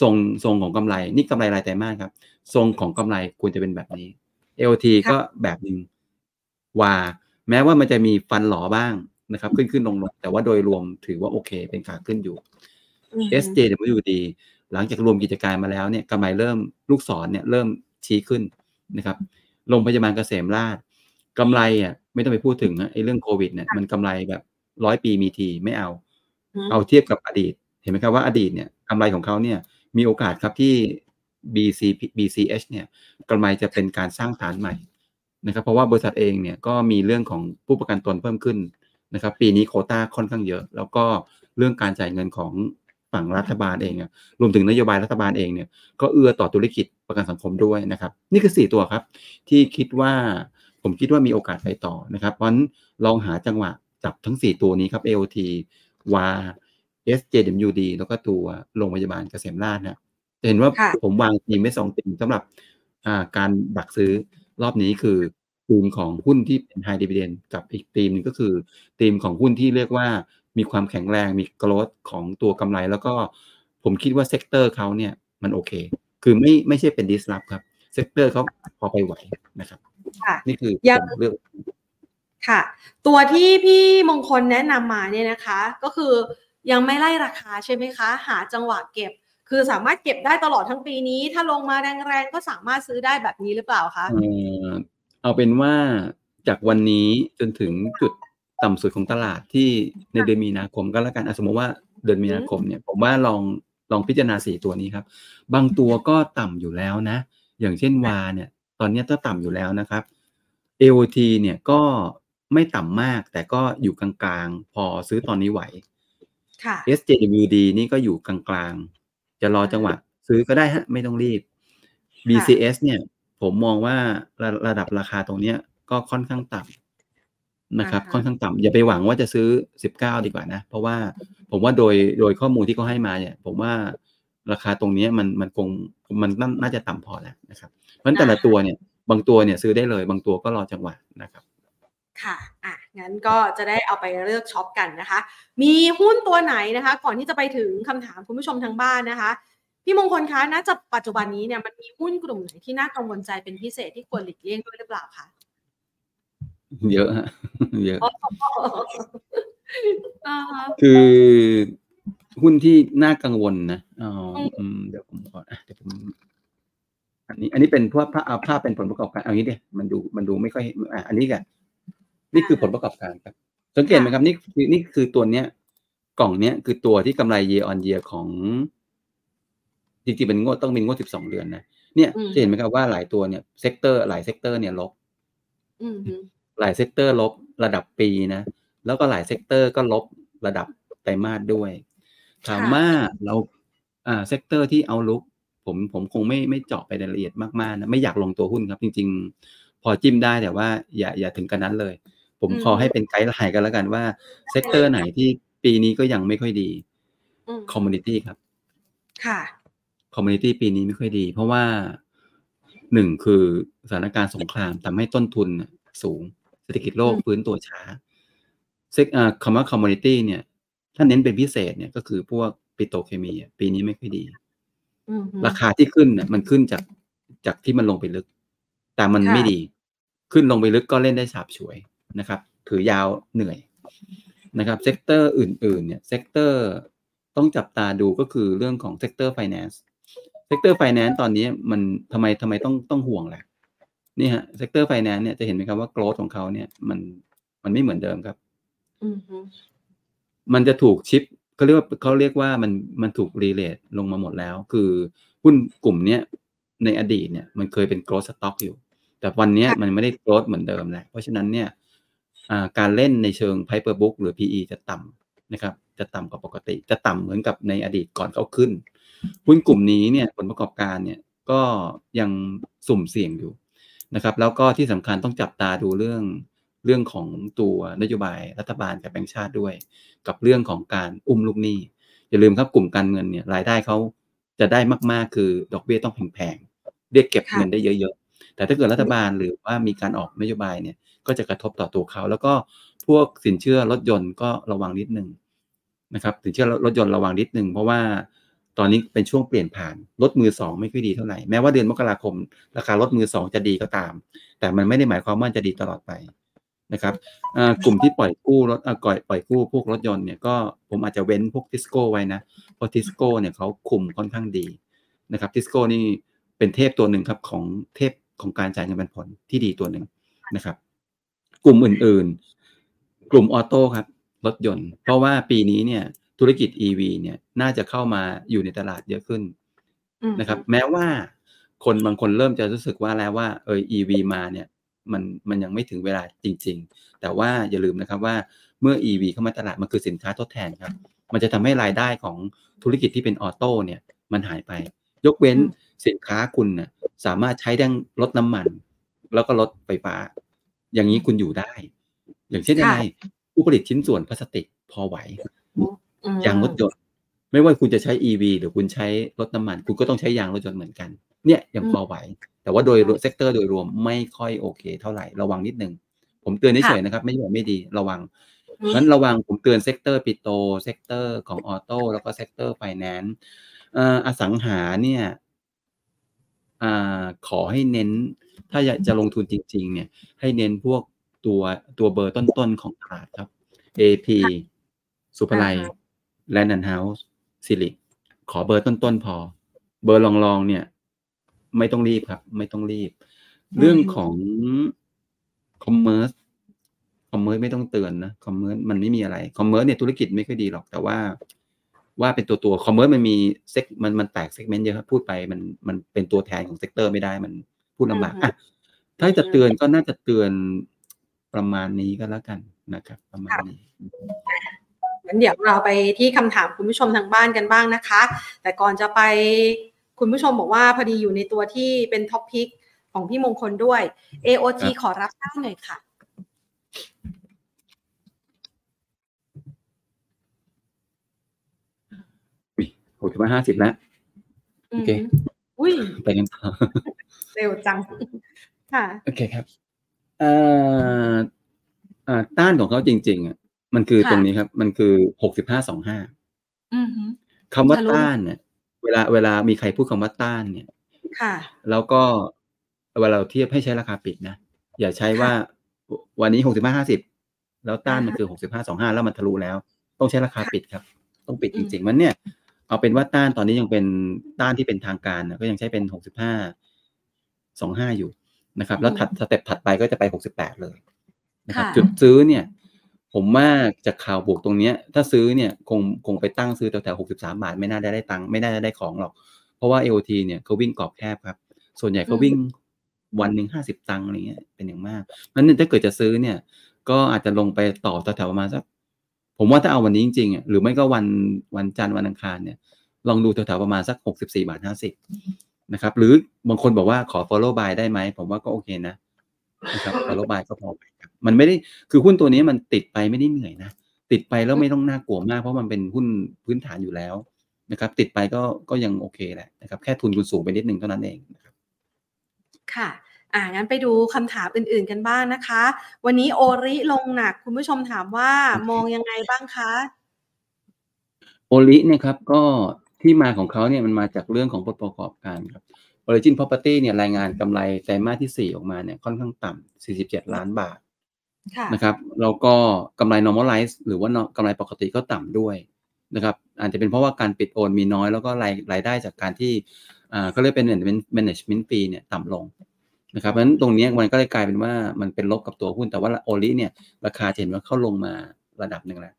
ทรงทรงของกำไรนี่กำไรรายไตรมาสครับ ทรงของกำไรควรจะเป็นแบบนี้ AOT ค่ะก็แบบหนึ่งวาแม้ว่ามันจะมีฟันหลอบ้างนะครับ ขึ้นขึ้นลงลงแต่ว่าโดยรวมถือว่าโอเค เป็นขาขึ้นอยู่อืมฮึ SJWD หลังจากรวมกิจการมาแล้วเนี่ยกำไรเริ่มลูกศรเนี่ยเริ่มชี้ขึ้นนะครับโรงพยาบาลเกษมราชกำไรอะไม่ต้องไปพูดถึงนะไอ้เรื่องโควิดเนี่ยมันกำไรแบบร้อยปีมีทีไม่เอาอืม เอาเทียบกับอดีต เห็นไหมครับว่าอดีตเนี่ยกำไรของเขาเนี่ยมีโอกาสครับที่ BC BCH เนี่ยกำไรจะเป็นการสร้างฐานใหม่นะครับ เพราะว่าบริษัทเองเนี่ยก็มีเรื่องของผู้ประกันตนเพิ่มขึ้นนะครับ ปีนี้โคต้าค่อนข้างเยอะ แล้วก็เรื่องการจ่ายเงินของฝั่งรัฐบาลเองรวมถึงนโยบายรัฐบาลเองเนี่ยก็เอื้อต่อธุรกิจประกันสังคมด้วยนะครับ นี่คือ 4 ตัวครับ ที่คิดว่าผมคิดว่ามีโอกาสไปต่อนะครับ เพราะนั้นลองหาจังหวะจับทั้ง 4 ตัวนี้ครับ AOT วา SJWD แล้วก็ตัวโรงพยาบาลเกษมราชนะจะเห็นว่าค่ะผมวางทีมไว้สองทีมสำหรับอ่าการดักซื้อรอบนี้คือทีมของหุ้นที่เป็น high dividend กับอีกทีมหนึงก็คือทีมของหุ้นที่เรียกว่ามีความแข็งแรงมี growth ของตัวกำไรแล้วก็ผมคิดว่า sector เขาเนี่ยมันโอเค คือไม่ไม่ใช่เป็น disrupt ครับ sector เขาพอไปไหวนะครับค่ะนี่คือยังผมเลือก ค่ะ ตัวที่พี่มงคลแนะนำมาเนี่ยนะคะ ก็คือยังไม่ไล่ราคาใช่ไหมคะ หาจังหวะเก็บ คือสามารถเก็บได้ตลอดทั้งปีนี้ ถ้าลงมาแรงๆก็สามารถซื้อได้แบบนี้หรือเปล่าคะเอ่อเอาเป็นว่าจากวันนี้จนถึงจุดต่ำสุดของตลาดที่ในเดือนมีนาคมก็แล้วกันอะสมมติว่าเดือนมีนาคมเนี่ยผมว่าลองลองพิจารณาสี่ตัวนี้ครับ บางตัวก็ต่ำอยู่แล้วนะ อย่างเช่นวาเนี่ย ตอนนี้ก็ต่ำอยู่แล้วนะครับ AOT เนี่ยก็ ไม่ต่ำมาก แต่ก็อยู่กลางๆ พอซื้อตอนนี้ไหว ค่ะ SJWD นี่ก็อยู่กลางๆ จะรอจังหวะซื้อก็ได้ฮะ ไม่ต้องรีบ BCS เนี่ย ผมมองว่าระระดับราคาตรงเนี้ยก็ค่อนข้างต่นะครับอ่าฮะค่อนข้างต่ำอย่าไปหวังว่าจะซื้อ 19 ดีกว่านะ เพราะว่าผมว่าโดยโดยข้อมูลที่เขาให้มาเนี่ย ผมว่าราคาตรงเนี้ยมันมันคงมันน่าน่าจะต่ำพอแล้วนะครับ เพราะฉะนั้นแต่ละตัวเนี่ย บางตัวเนี่ยซื้อได้เลย บางตัวก็รอจังหวะนะครับ ค่ะ อะ งั้นก็จะได้เอาไปเลือกช็อปกันนะคะ มีหุ้นตัวไหนนะคะ ก่อนที่จะไปถึงคำถามคุณผู้ชมทางบ้านนะคะ พี่มงคลคะน่าจะปัจจุบันนี้เนี่ยมันมีหุ้นกลุ่มไหนที่น่ากังวลใจเป็นพิเศษที่ควรหลีกเลี่ยงด้วยหรือเปล่าคะ เยอะฮะ เยอะอ่าฮะคือหุ้นที่น่ากังวลนะอ๋ออืมเดี๋ยวผมขออะเดี๋ยวผมอันนี้ อันนี้เป็นเพราะภาพเอาภาพเป็นผลประกอบการเอางี้ดิมันดูมันดูไม่ค่อยอะอันนี้กัน นี่คือผลประกอบการครับ สังเกตไหมครับนี่คือนี่คือตัวเนี้ย กล่องเนี้ยคือตัวที่กำไร year on year ของจริงๆเป็นงวดต้องเป็นงวด12เดือนนะเนี่ยจะเห็นไหมครับว่าหลายตัวเนี่ย sector หลาย sector เนี่ยลบอืมฮึหลาย sector ลบระดับปีนะ แล้วก็หลาย sector ก็ลบระดับไตรมาสด้วย ถามว่าเราอ่า sector ที่ outlook ผมผมคงไม่ไม่เจาะไปรายละเอียดมากๆนะไม่อยากลงตัวหุ้นครับ จริง ๆ พอจิ้มได้แต่ว่าอย่าอย่าถึงขั้นนั้นเลย ผมขอให้เป็น guideline กันแล้วกันว่า sector ไหนที่ปีนี้ก็ยังไม่ค่อยดีอืม commodity ครับ ค่ะ commodity ปีนี้ไม่ค่อยดี เพราะว่าหนึ่งคือสถานการณ์สงครามทำให้ต้นทุนน่ะสูงเศรษฐกิจโลกอืมฟื้นตัวช้า sec อ่าคำว่า commodity เนี่ย ถ้าเน้นเป็นพิเศษเนี่ยก็คือพวกปิโตรเคมีอะปีนี้ไม่ค่อยดีอืมฮึราคาที่ขึ้นเนี่ยมันขึ้นจากจากที่มันลงไปลึก แต่มันค่ะไม่ดี ขึ้นลงไปลึกก็เล่นได้ฉาบฉวย นะครับถือยาวเหนื่อยนะครับ sector อื่นๆเนี่ย sector ต้องจับตาดูก็คือเรื่องของ sector finance sector finance ตอนนี้มันทำไมทำไมต้องต้องห่วงแหละนี่ฮะ sector finance เนี่ยจะเห็นไหมครับว่า growth ของเขาเนี่ยมันมันไม่เหมือนเดิมครับอืมฮึมันจะถูกชิปเขาเรียกว่าเขาเรียกว่ามันมันถูกรีเลทลงมาหมดแล้ว คือหุ้นกลุ่มเนี้ยในอดีตเนี่ยมันเคยเป็นโกลด์สต็อกอยู่ แต่วันเนี้ยมันไม่ได้โกลด์เหมือนเดิมแล้วเพราะฉะนั้นเนี่ยอ่า การเล่นในเชิง Piper Book หรือ PE จะต่ำนะครับ จะต่ำกว่าปกติ จะต่ำเหมือนกับในอดีตก่อนเขาขึ้น หุ้นกลุ่มนี้เนี่ยผลประกอบการเนี่ยก็ยังสุ่มเสี่ยงอยู่นะครับ แล้วก็ที่สำคัญต้องจับตาดูเรื่องเรื่องของตัวนโยบายรัฐบาลกับแบงก์ชาติด้วย กับเรื่องของการอุ้มลูกหนี้อย่าลืมครับกลุ่มการเงินเนี่ยรายได้เขาจะได้มากๆ คือดอกเบี้ยต้องแพงๆเรียกเก็บเงินได้เยอะๆแต่ถ้าเกิดรัฐบาลหรือว่ามีการออกนโยบายเนี่ย ก็จะกระทบต่อตัวเขา แล้วก็พวกสินเชื่อรถยนต์ก็ระวังนิดนึงนะครับสินเชื่อรถยนต์ระวังนิดนึงเพราะว่าตอนนี้เป็นช่วงเปลี่ยนผ่านรถมือสองไม่ค่อยดีเท่าไหร่แม้ว่าเดือนมกราคม ราคารถมือสองจะดีก็ตาม แต่มันไม่ได้หมายความว่าจะดีตลอดไปนะครับกลุ่มที่ปล่อยกู้รถก่อยปล่อยกู้พวกรถยนต์เนี่ยก็ผมอาจจะเว้นพวกทิสโก้ไว้นะเพราะทิสโก้เนี่ยเขาคุมค่อนข้างดีนะครับทิสโก้นี่เป็นเทพตัวหนึ่งครับของเทพของการจ่ายเงินปันผลที่ดีตัวหนึ่งนะครับ กลุ่มอื่น ๆ กลุ่ม auto ครับรถยนต์ เพราะว่าปีนี้เนี่ย ธุรกิจ EV เนี่ยน่าจะเข้ามาอยู่ในตลาดเยอะขึ้นอืมนะครับ แม้ว่าคนบางคนเริ่มจะรู้สึกว่าแล้วว่า เออ EV มาเนี่ย มันมันยังไม่ถึงเวลาจริง ๆ แต่ว่าอย่าลืมนะครับว่าเมื่อ EV เข้ามาตลาดมันคือสินค้าทดแทนครับ มันจะทำให้รายได้ของธุรกิจที่เป็นออโต้เนี่ย มันหายไป ยกเว้นสินค้าคุณนะสามารถใช้ทั้งลดน้ำมัน แล้วก็ลดไฟฟ้า อย่างนี้คุณอยู่ได้ อย่างเช่นอะไรผู้ผลิตชิ้นส่วนพลาสติกพอไหวอืมยางรถยนต์ไม่ว่าคุณจะใช้ EV หรือคุณใช้รถน้ำมัน คุณก็ต้องใช้ยางรถยนต์เหมือนกัน เนี่ยยังพอไหว แต่ว่าโดย sector โดยรวมไม่ค่อยโอเค เท่าไหร่ระวังนิดนึง ผมเตือนเฉยๆนะครับ ไม่ใช่ว่าไม่ดีระวังอืมงั้นระวังผมเตือน sector petro sector ของ auto แล้วก็ sector finance อสังหาเนี่ยอ่าขอให้เน้น ถ้าอยากจะลงทุนจริง ๆ เนี่ย ให้เน้นพวกตัวตัวเบอร์ต้นๆของตลาดครับ AP ศุภาลัยอ่าฮะแลนด์เฮ้าส์สิริขอเบอร์ต้นๆพอ เบอร์รองๆเนี่ย ไม่ต้องรีบครับ ไม่ต้องรีบ เรื่องของ commerce commerce ไม่ต้องเตือนนะ commerce มันไม่มีอะไร commerce เนี่ยธุรกิจไม่ค่อยดีหรอกแต่ว่า ว่าเป็นตัวตัว commerce มันมี seg มันมันแตก segment เยอะครับพูดไปมันมันเป็นตัวแทนของ sector ไม่ได้มัน พูดลำบากอะถ้าจะเตือนก็น่าจะเตือนประมาณนี้ก็แล้วกันนะครับ ประมาณนี้เดี๋ยวเราไปที่คำถามคุณผู้ชมทางบ้านกันบ้างนะคะ แต่ก่อนจะไปคุณผู้ชมบอกว่าพอดีอยู่ในตัวที่เป็น top pick ของพี่มงคลด้วย AOT ขอรับทราบหน่อยค่ะ หกสิบห้าห้าสิบแล้ว โอเค อุ้ย ไปกันต่อ เร็วจัง ค่ะ โอเคครับเอ่ออ่าต้านของเขาจริง ๆอะมันคือค่ะตรงนี้ครับ มันคือหกสิบห้าสองห้าอือฮึคำว่าทะลุต้านเนี่ย เวลาเวลามีใครพูดคำว่าต้านเนี่ย ค่ะ แล้วก็เวลาเราเทียบให้ใช้ราคาปิดนะ อย่าใช้ว่าวันนี้หกสิบห้าห้าสิบแล้วต้านมันคือหกสิบห้าสองห้าแล้วมันทะลุแล้ว ต้องใช้ราคาปิดครับ ต้องปิดจริง ๆ มันเนี่ย เอาเป็นว่าต้านตอนนี้ยังเป็นต้านที่เป็นทางการนะก็ยังใช้เป็นหกสิบห้า สองห้าอยู่นะครับแล้วถัดสเต็ปถัดไปก็จะไปหกสิบแปดเลยนะครับค่ะจุดซื้อเนี่ย ผมว่าจากข่าวบวกตรงเนี้ย ถ้าซื้อเนี่ยคงคงไปตั้งซื้อแถวๆหกสิบสามบาท ไม่น่าได้ได้ตังค์ไม่น่าจะได้ของหรอก เพราะว่า AOT เนี่ยเขาวิ่งกรอบแคบครับ ส่วนใหญ่เขาวิ่งวันหนึ่งห้าสิบตังค์อะไรเงี้ยเป็นอย่างมากนั้นเนี่ยถ้าเกิดจะซื้อเนี่ย ก็อาจจะลงไปต่อแถวๆประมาณสักผมว่าถ้าเอาวันนี้จริงๆอะหรือไม่ก็วันวันจันทร์วันอังคารเนี่ย ลองดูแถวๆประมาณสักหกสิบสี่บาทห้าสิบ นะครับ หรือบางคนบอกว่าขอ follow buy ได้ไหม ผมว่าก็โอเคนะนะครับ follow buy ก็พอไปครับมันไม่ได้คือหุ้นตัวนี้มันติดไปไม่ได้เหนื่อยนะติดไปแล้วไม่ต้องน่ากลัวมากเพราะมันเป็นหุ้นพื้นฐานอยู่แล้วนะครับ ติดไปก็ก็ยังโอเคแหละนะครับ แค่ทุนคุณสูงไปนิดนึงเท่านั้นเองนะครับค่ะอ่างั้นไปดูคำถามอื่นๆกันบ้างนะคะ วันนี้โอริลงหนักคุณผู้ชมถามว่ามองยังไงบ้างคะ โอลิเนี่ยครับก็ ที่มาของเขาเนี่ยมันมาจากเรื่องของผลประกอบการครับ Origin Property เนี่ยรายงานกำไรไตรมาสที่ 4 ออกมาเนี่ยค่อนข้างต่ำ47 ล้านบาทค่ะนะครับแล้วก็กำไร normalize หรือว่ากำไรปกติก็ต่ำด้วยนะครับอาจจะเป็นเพราะว่าการปิดโอนมีน้อยแล้วก็รายรายได้จากการที่อ่าเขาเรียกเป็น management fee เนี่ยต่ำลงนะครับเพราะฉะนั้นตรงเนี้ยมันก็เลยกลายเป็นว่ามันเป็นลบกับตัวหุ้นแต่ว่าโอลิเนี่ยราคาจะเห็นว่าเข้าลงมาระดับหนึ่งแล้ว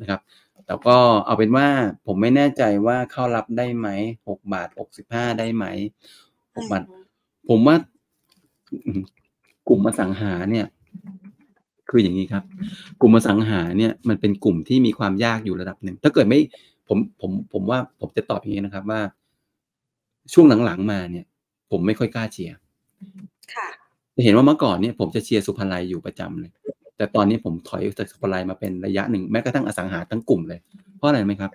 นะครับ แต่ก็เอาเป็นว่าผมไม่แน่ใจว่าเข้ารับได้ไหมหกบาทหกสิบห้าได้ไหมหกบาท ผมว่าอืมกลุ่มอสังหาเนี่ย คืออย่างนี้ครับ กลุ่มอสังหาเนี่ย มันเป็นกลุ่มที่มีความยากอยู่ระดับหนึ่ง ถ้าเกิดไม่ ผมผมผมว่าผมจะตอบอย่างนี้นะครับว่า ช่วงหลังๆมาเนี่ย ผมไม่ค่อยกล้าเชียร์ค่ะจะเห็นว่าเมื่อก่อนเนี่ย ผมจะเชียร์สุภาลัยอยู่ประจำเลย แต่ตอนนี้ผมถอยจากสุภาลัยมาเป็นระยะหนึ่งแม้กระทั่งอสังหาทั้งกลุ่มเลย เพราะอะไรรู้ไหมครับ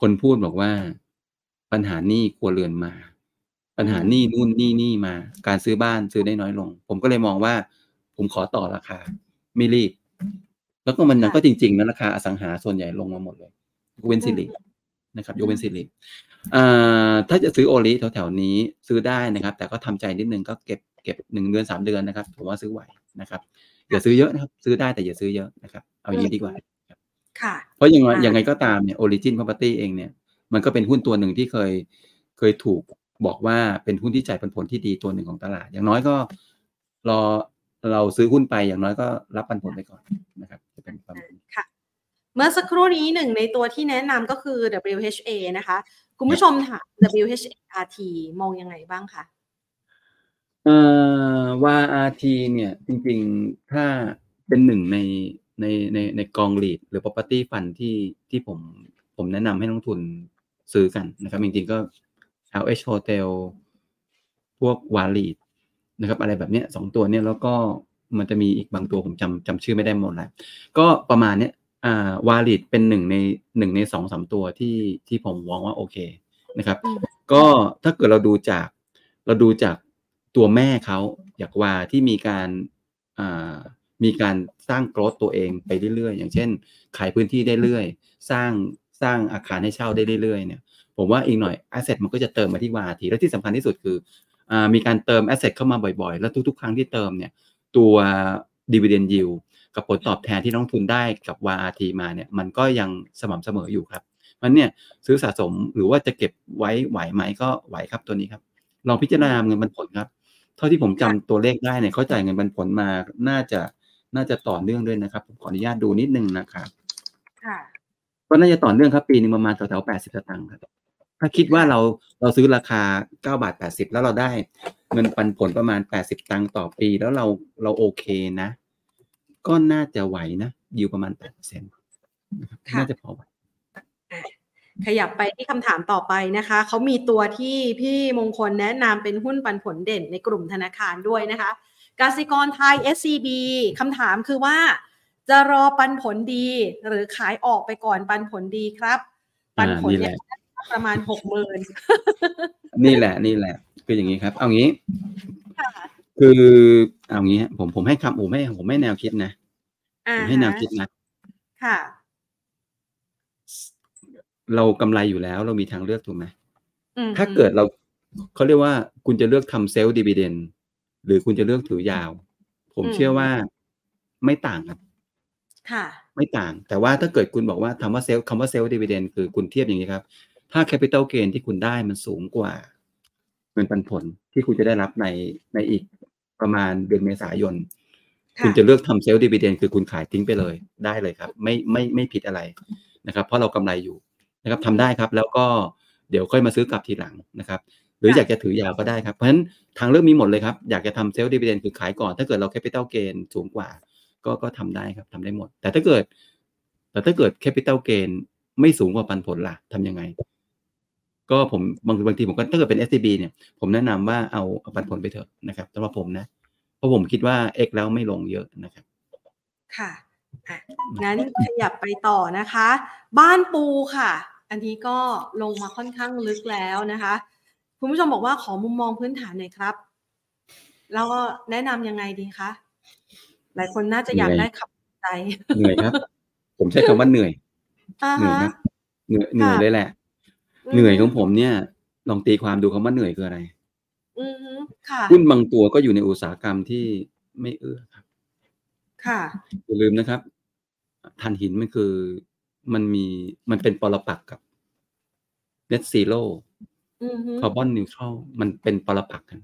คนพูดบอกว่าปัญหาหนี้ครัวเรือนมา ปัญหาหนี้นู่นหนี้นี่มา การซื้อบ้านซื้อได้น้อยลง ผมก็เลยมองว่า ผมขอต่อราคา ไม่รีบ แล้วก็มันค่ะก็จริงๆนะราคาอสังหาส่วนใหญ่ลงมาหมดเลยยกเว้นสิรินะครับยกเว้นสิริอ่าถ้าจะซื้อโอลิแถวๆนี้ซื้อได้นะครับ แต่ก็ทำใจนิดนึงก็เก็บเก็บหนึ่งเดือนสามเดือนนะครับ ผมว่าซื้อไหวนะครับ อย่าซื้อเยอะนะครับ ซื้อได้แต่อย่าซื้อเยอะนะครับ เอาอย่างนี้ดีกว่าค่ะ เพราะยังไงอ่ายัยังไงก็ตามเนี่ย Origin Property เองเนี่ย มันก็เป็นหุ้นตัวหนึ่งที่เคยเคยถูกบอกว่าเป็นหุ้นที่จ่ายปันผลที่ดีตัวหนึ่งของตลาด อย่างน้อยก็รอเราซื้อหุ้นไปอย่างน้อยก็รับปันผลไปก่อนนะครับจะเป็นความค่ะ เมื่อสักครู่นี้หนึ่งในตัวที่แนะนำก็คือ WHA นะคะ คุณผู้ชมถาม WHRT มองยังไงบ้างคะ เอ่อ YRT เนี่ย จริงๆถ้าเป็นหนึ่งในในในในกอง lead หรือ property fund ที่ที่ผมผมแนะนำให้นักลงทุนซื้อกันนะครับ จริงๆก็ LH Hotel พวก w a l i d นะครับ อะไรแบบเนี้ยสองตัวเนี้ยแล้วก็มันจะมีอีกบางตัวผมจำจำชื่อไม่ได้หมดแล้ว ก็ประมาณเนี้ยอ่าวาลิดเป็นหนึ่งในหนึ่งในสองสามตัวที่ที่ผมมองว่าโอเคนะครับอืมก็ถ้าเกิดเราดูจากเราดูจาก ตัวแม่เขาอยากว่าที่มีการมีการสร้างกรธตัวเองไปเรื่อยๆ อย่างเช่น ขายพื้นที่ได้เรื่อย สร้างสร้างอาคารให้เช่าได้เรื่อยๆเนี่ยผมว่าอีกหน่อยแอสเซทมันก็จะเติมมาที่วาทีและที่สำคัญที่สุดคืออมีการเติมแอสเซทเข้ามาบ่อยๆ แล้วทุกๆ ครั้งที่เติมเนี่ยตัว dividend yield กับผลตอบแทนที่น้องทุนได้กับ YRT มาเนี่ยมันก็ยังสม่ำเสมออยู่ครับมันเนี่ยซื้อสะสมหรือว่าจะเก็บไว้ไหวไหมก็ไหวครับตัวนี้ครับลองพิจารณาเงินปันผลครับ ท่าที่ผมจำตัวเลขได้เนี่ยเขาจ่ายเงินปันผลมาน่าจะน่าจะต่อเนื่องด้วยนะครับ ผมขออนุญาตดูนิดนึงนะครับค่ะก็น่าจะต่อเนื่องครับปีหนึ่งประมาณแถวๆแปดสิบสตางค์ครับถ้าคิดว่าเราเราซื้อราคาเก้าบาทแปดสิบแล้วเราได้เงินปันผลประมาณแปดสิบตังค์ต่อปีแล้วเราเราโอเคนะ ก็น่าจะไหวนะอยู่ประมาณแปดเปอร์เซ็นต์ค่ะน่าจะพอไหว ขยับไปที่คำถามต่อไปนะคะ เขามีตัวที่พี่มงคลแนะนำเป็นหุ้นปันผลเด่นในกลุ่มธนาคารด้วยนะคะกสิกรไทย SCB คำถามคือว่า จะรอปันผลดี หรือขายออกไปก่อนปันผลดีครับ ปันผลอ่านี่แหเนี่ยละประมาณหกหมื่นนี่แหละ นี่แหละ คืออย่างนี้ครับ เอางี้ค่ะคือเอางี้ฮะผมผมให้คำผมให้ผมให้แนวคิดนะอ่าผมให้แนวฮะคิดนะค่ะ เรากำไรอยู่แล้ว เรามีทางเลือกถูกไหมอืมถ้าเกิดเราเขาเรียกว่าคุณจะเลือกทำ sell dividend หรือคุณจะเลือกถือยาว ผมเชื่อว่าไม่ต่างกันค่ะ ไม่ต่าง แต่ว่าถ้าเกิดคุณบอกว่าคำว่า sell คำว่า sell dividend คือคุณเทียบอย่างนี้ครับ ถ้า capital gain ที่คุณได้มันสูงกว่าเงินปันผลที่คุณจะได้รับในในอีกประมาณเดือนเมษายนค่ะคุณจะเลือกทำ sell dividend คือคุณขายทิ้งไปเลยได้เลยครับ ไม่ไม่ไม่ผิดอะไรนะครับ เพราะเรากำไรอยู่ นะครับทำได้ครับ แล้วก็เดี๋ยวค่อยมาซื้อกลับทีหลังนะครับ หรืออยากจะถือยาวก็ได้ครับ เพราะฉะนั้นทางเลือกมีหมดเลยครับ อยากจะทำ sell dividend คือขายก่อน ถ้าเกิดเรา capital gain สูงกว่า ก็ก็ทำได้ครับทำได้หมด แต่ถ้าเกิด แต่ถ้าเกิด capital gain ไม่สูงกว่าปันผลล่ะทำยังไง ก็ผมบางบางทีผมก็ถ้าเกิดเป็น SCB เนี่ย ผมแนะนำว่าเอาเอาปันผลไปเถอะนะครับสำหรับผมนะ เพราะผมคิดว่า X แล้วไม่ลงเยอะนะครับ ค่ะอะงั้นขยับไปต่อนะคะ บ้านปูค่ะ อันนี้ก็ลงมาค่อนข้างลึกแล้วนะคะ คุณผู้ชมบอกว่าขอมุมมองพื้นฐานหน่อยครับแล้วก็แนะนำยังไงดีคะหลายคนน่าจะอยากเหนื่อยได้คำใจเหนื่อยครับ ผมใช้คำว่าเหนื่อยอ่าเหนื่อยฮะครับเหนื่อยเหนื่อยค่ะเลยแหละ เหนื่อยของผมเนี่ย ลองตีความดูคำว่าเหนื่อยคืออะไรอือฮึค่ะหุ้นบางตัวก็อยู่ในอุตสาหกรรมที่ไม่เอื้อครับ ค่ะอย่าลืมนะครับถ่านหินมันคือ มันมีมันเป็นปรปักษ์กับ net zero อือฮึคาร์บอนนิวทรัลมันเป็นปรปักษ์กัน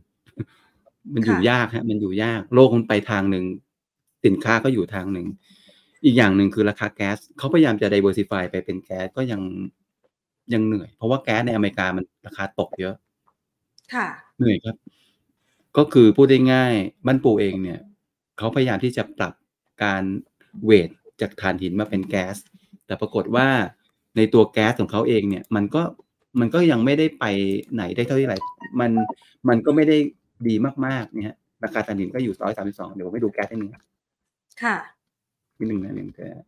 มันอยู่ค่ะยากฮะ มันอยู่ยาก โลกมันไปทางหนึ่งสินค้าก็อยู่ทางหนึ่ง อีกอย่างหนึ่งคือราคาแก๊สเขาพยายามจะ diversify ไปเป็นแก๊สก็ยังยังเหนื่อย เพราะว่าแก๊สในอเมริกามันราคาตกเยอะ ค่ะ เหนื่อยครับ ก็คือพูดได้ง่ายบ้านปูเองเนี่ยเขาพยายามที่จะปรับการเวทจากถ่านหินมาเป็นแก๊ส แต่ปรากฏว่าในตัวแก๊สของเขาเองเนี่ย มันก็มันก็ยังไม่ได้ไปไหนได้เท่าที่ไหร่มันมันก็ไม่ได้ดีมากๆเนี่ยฮะราคาถ่านหินก็อยู่ร้อยสามสิบสองเดี๋ยวผมให้ดูแก๊สให้หนึ่งค่ะนิดหนึ่งนะหนึ่งแก๊ส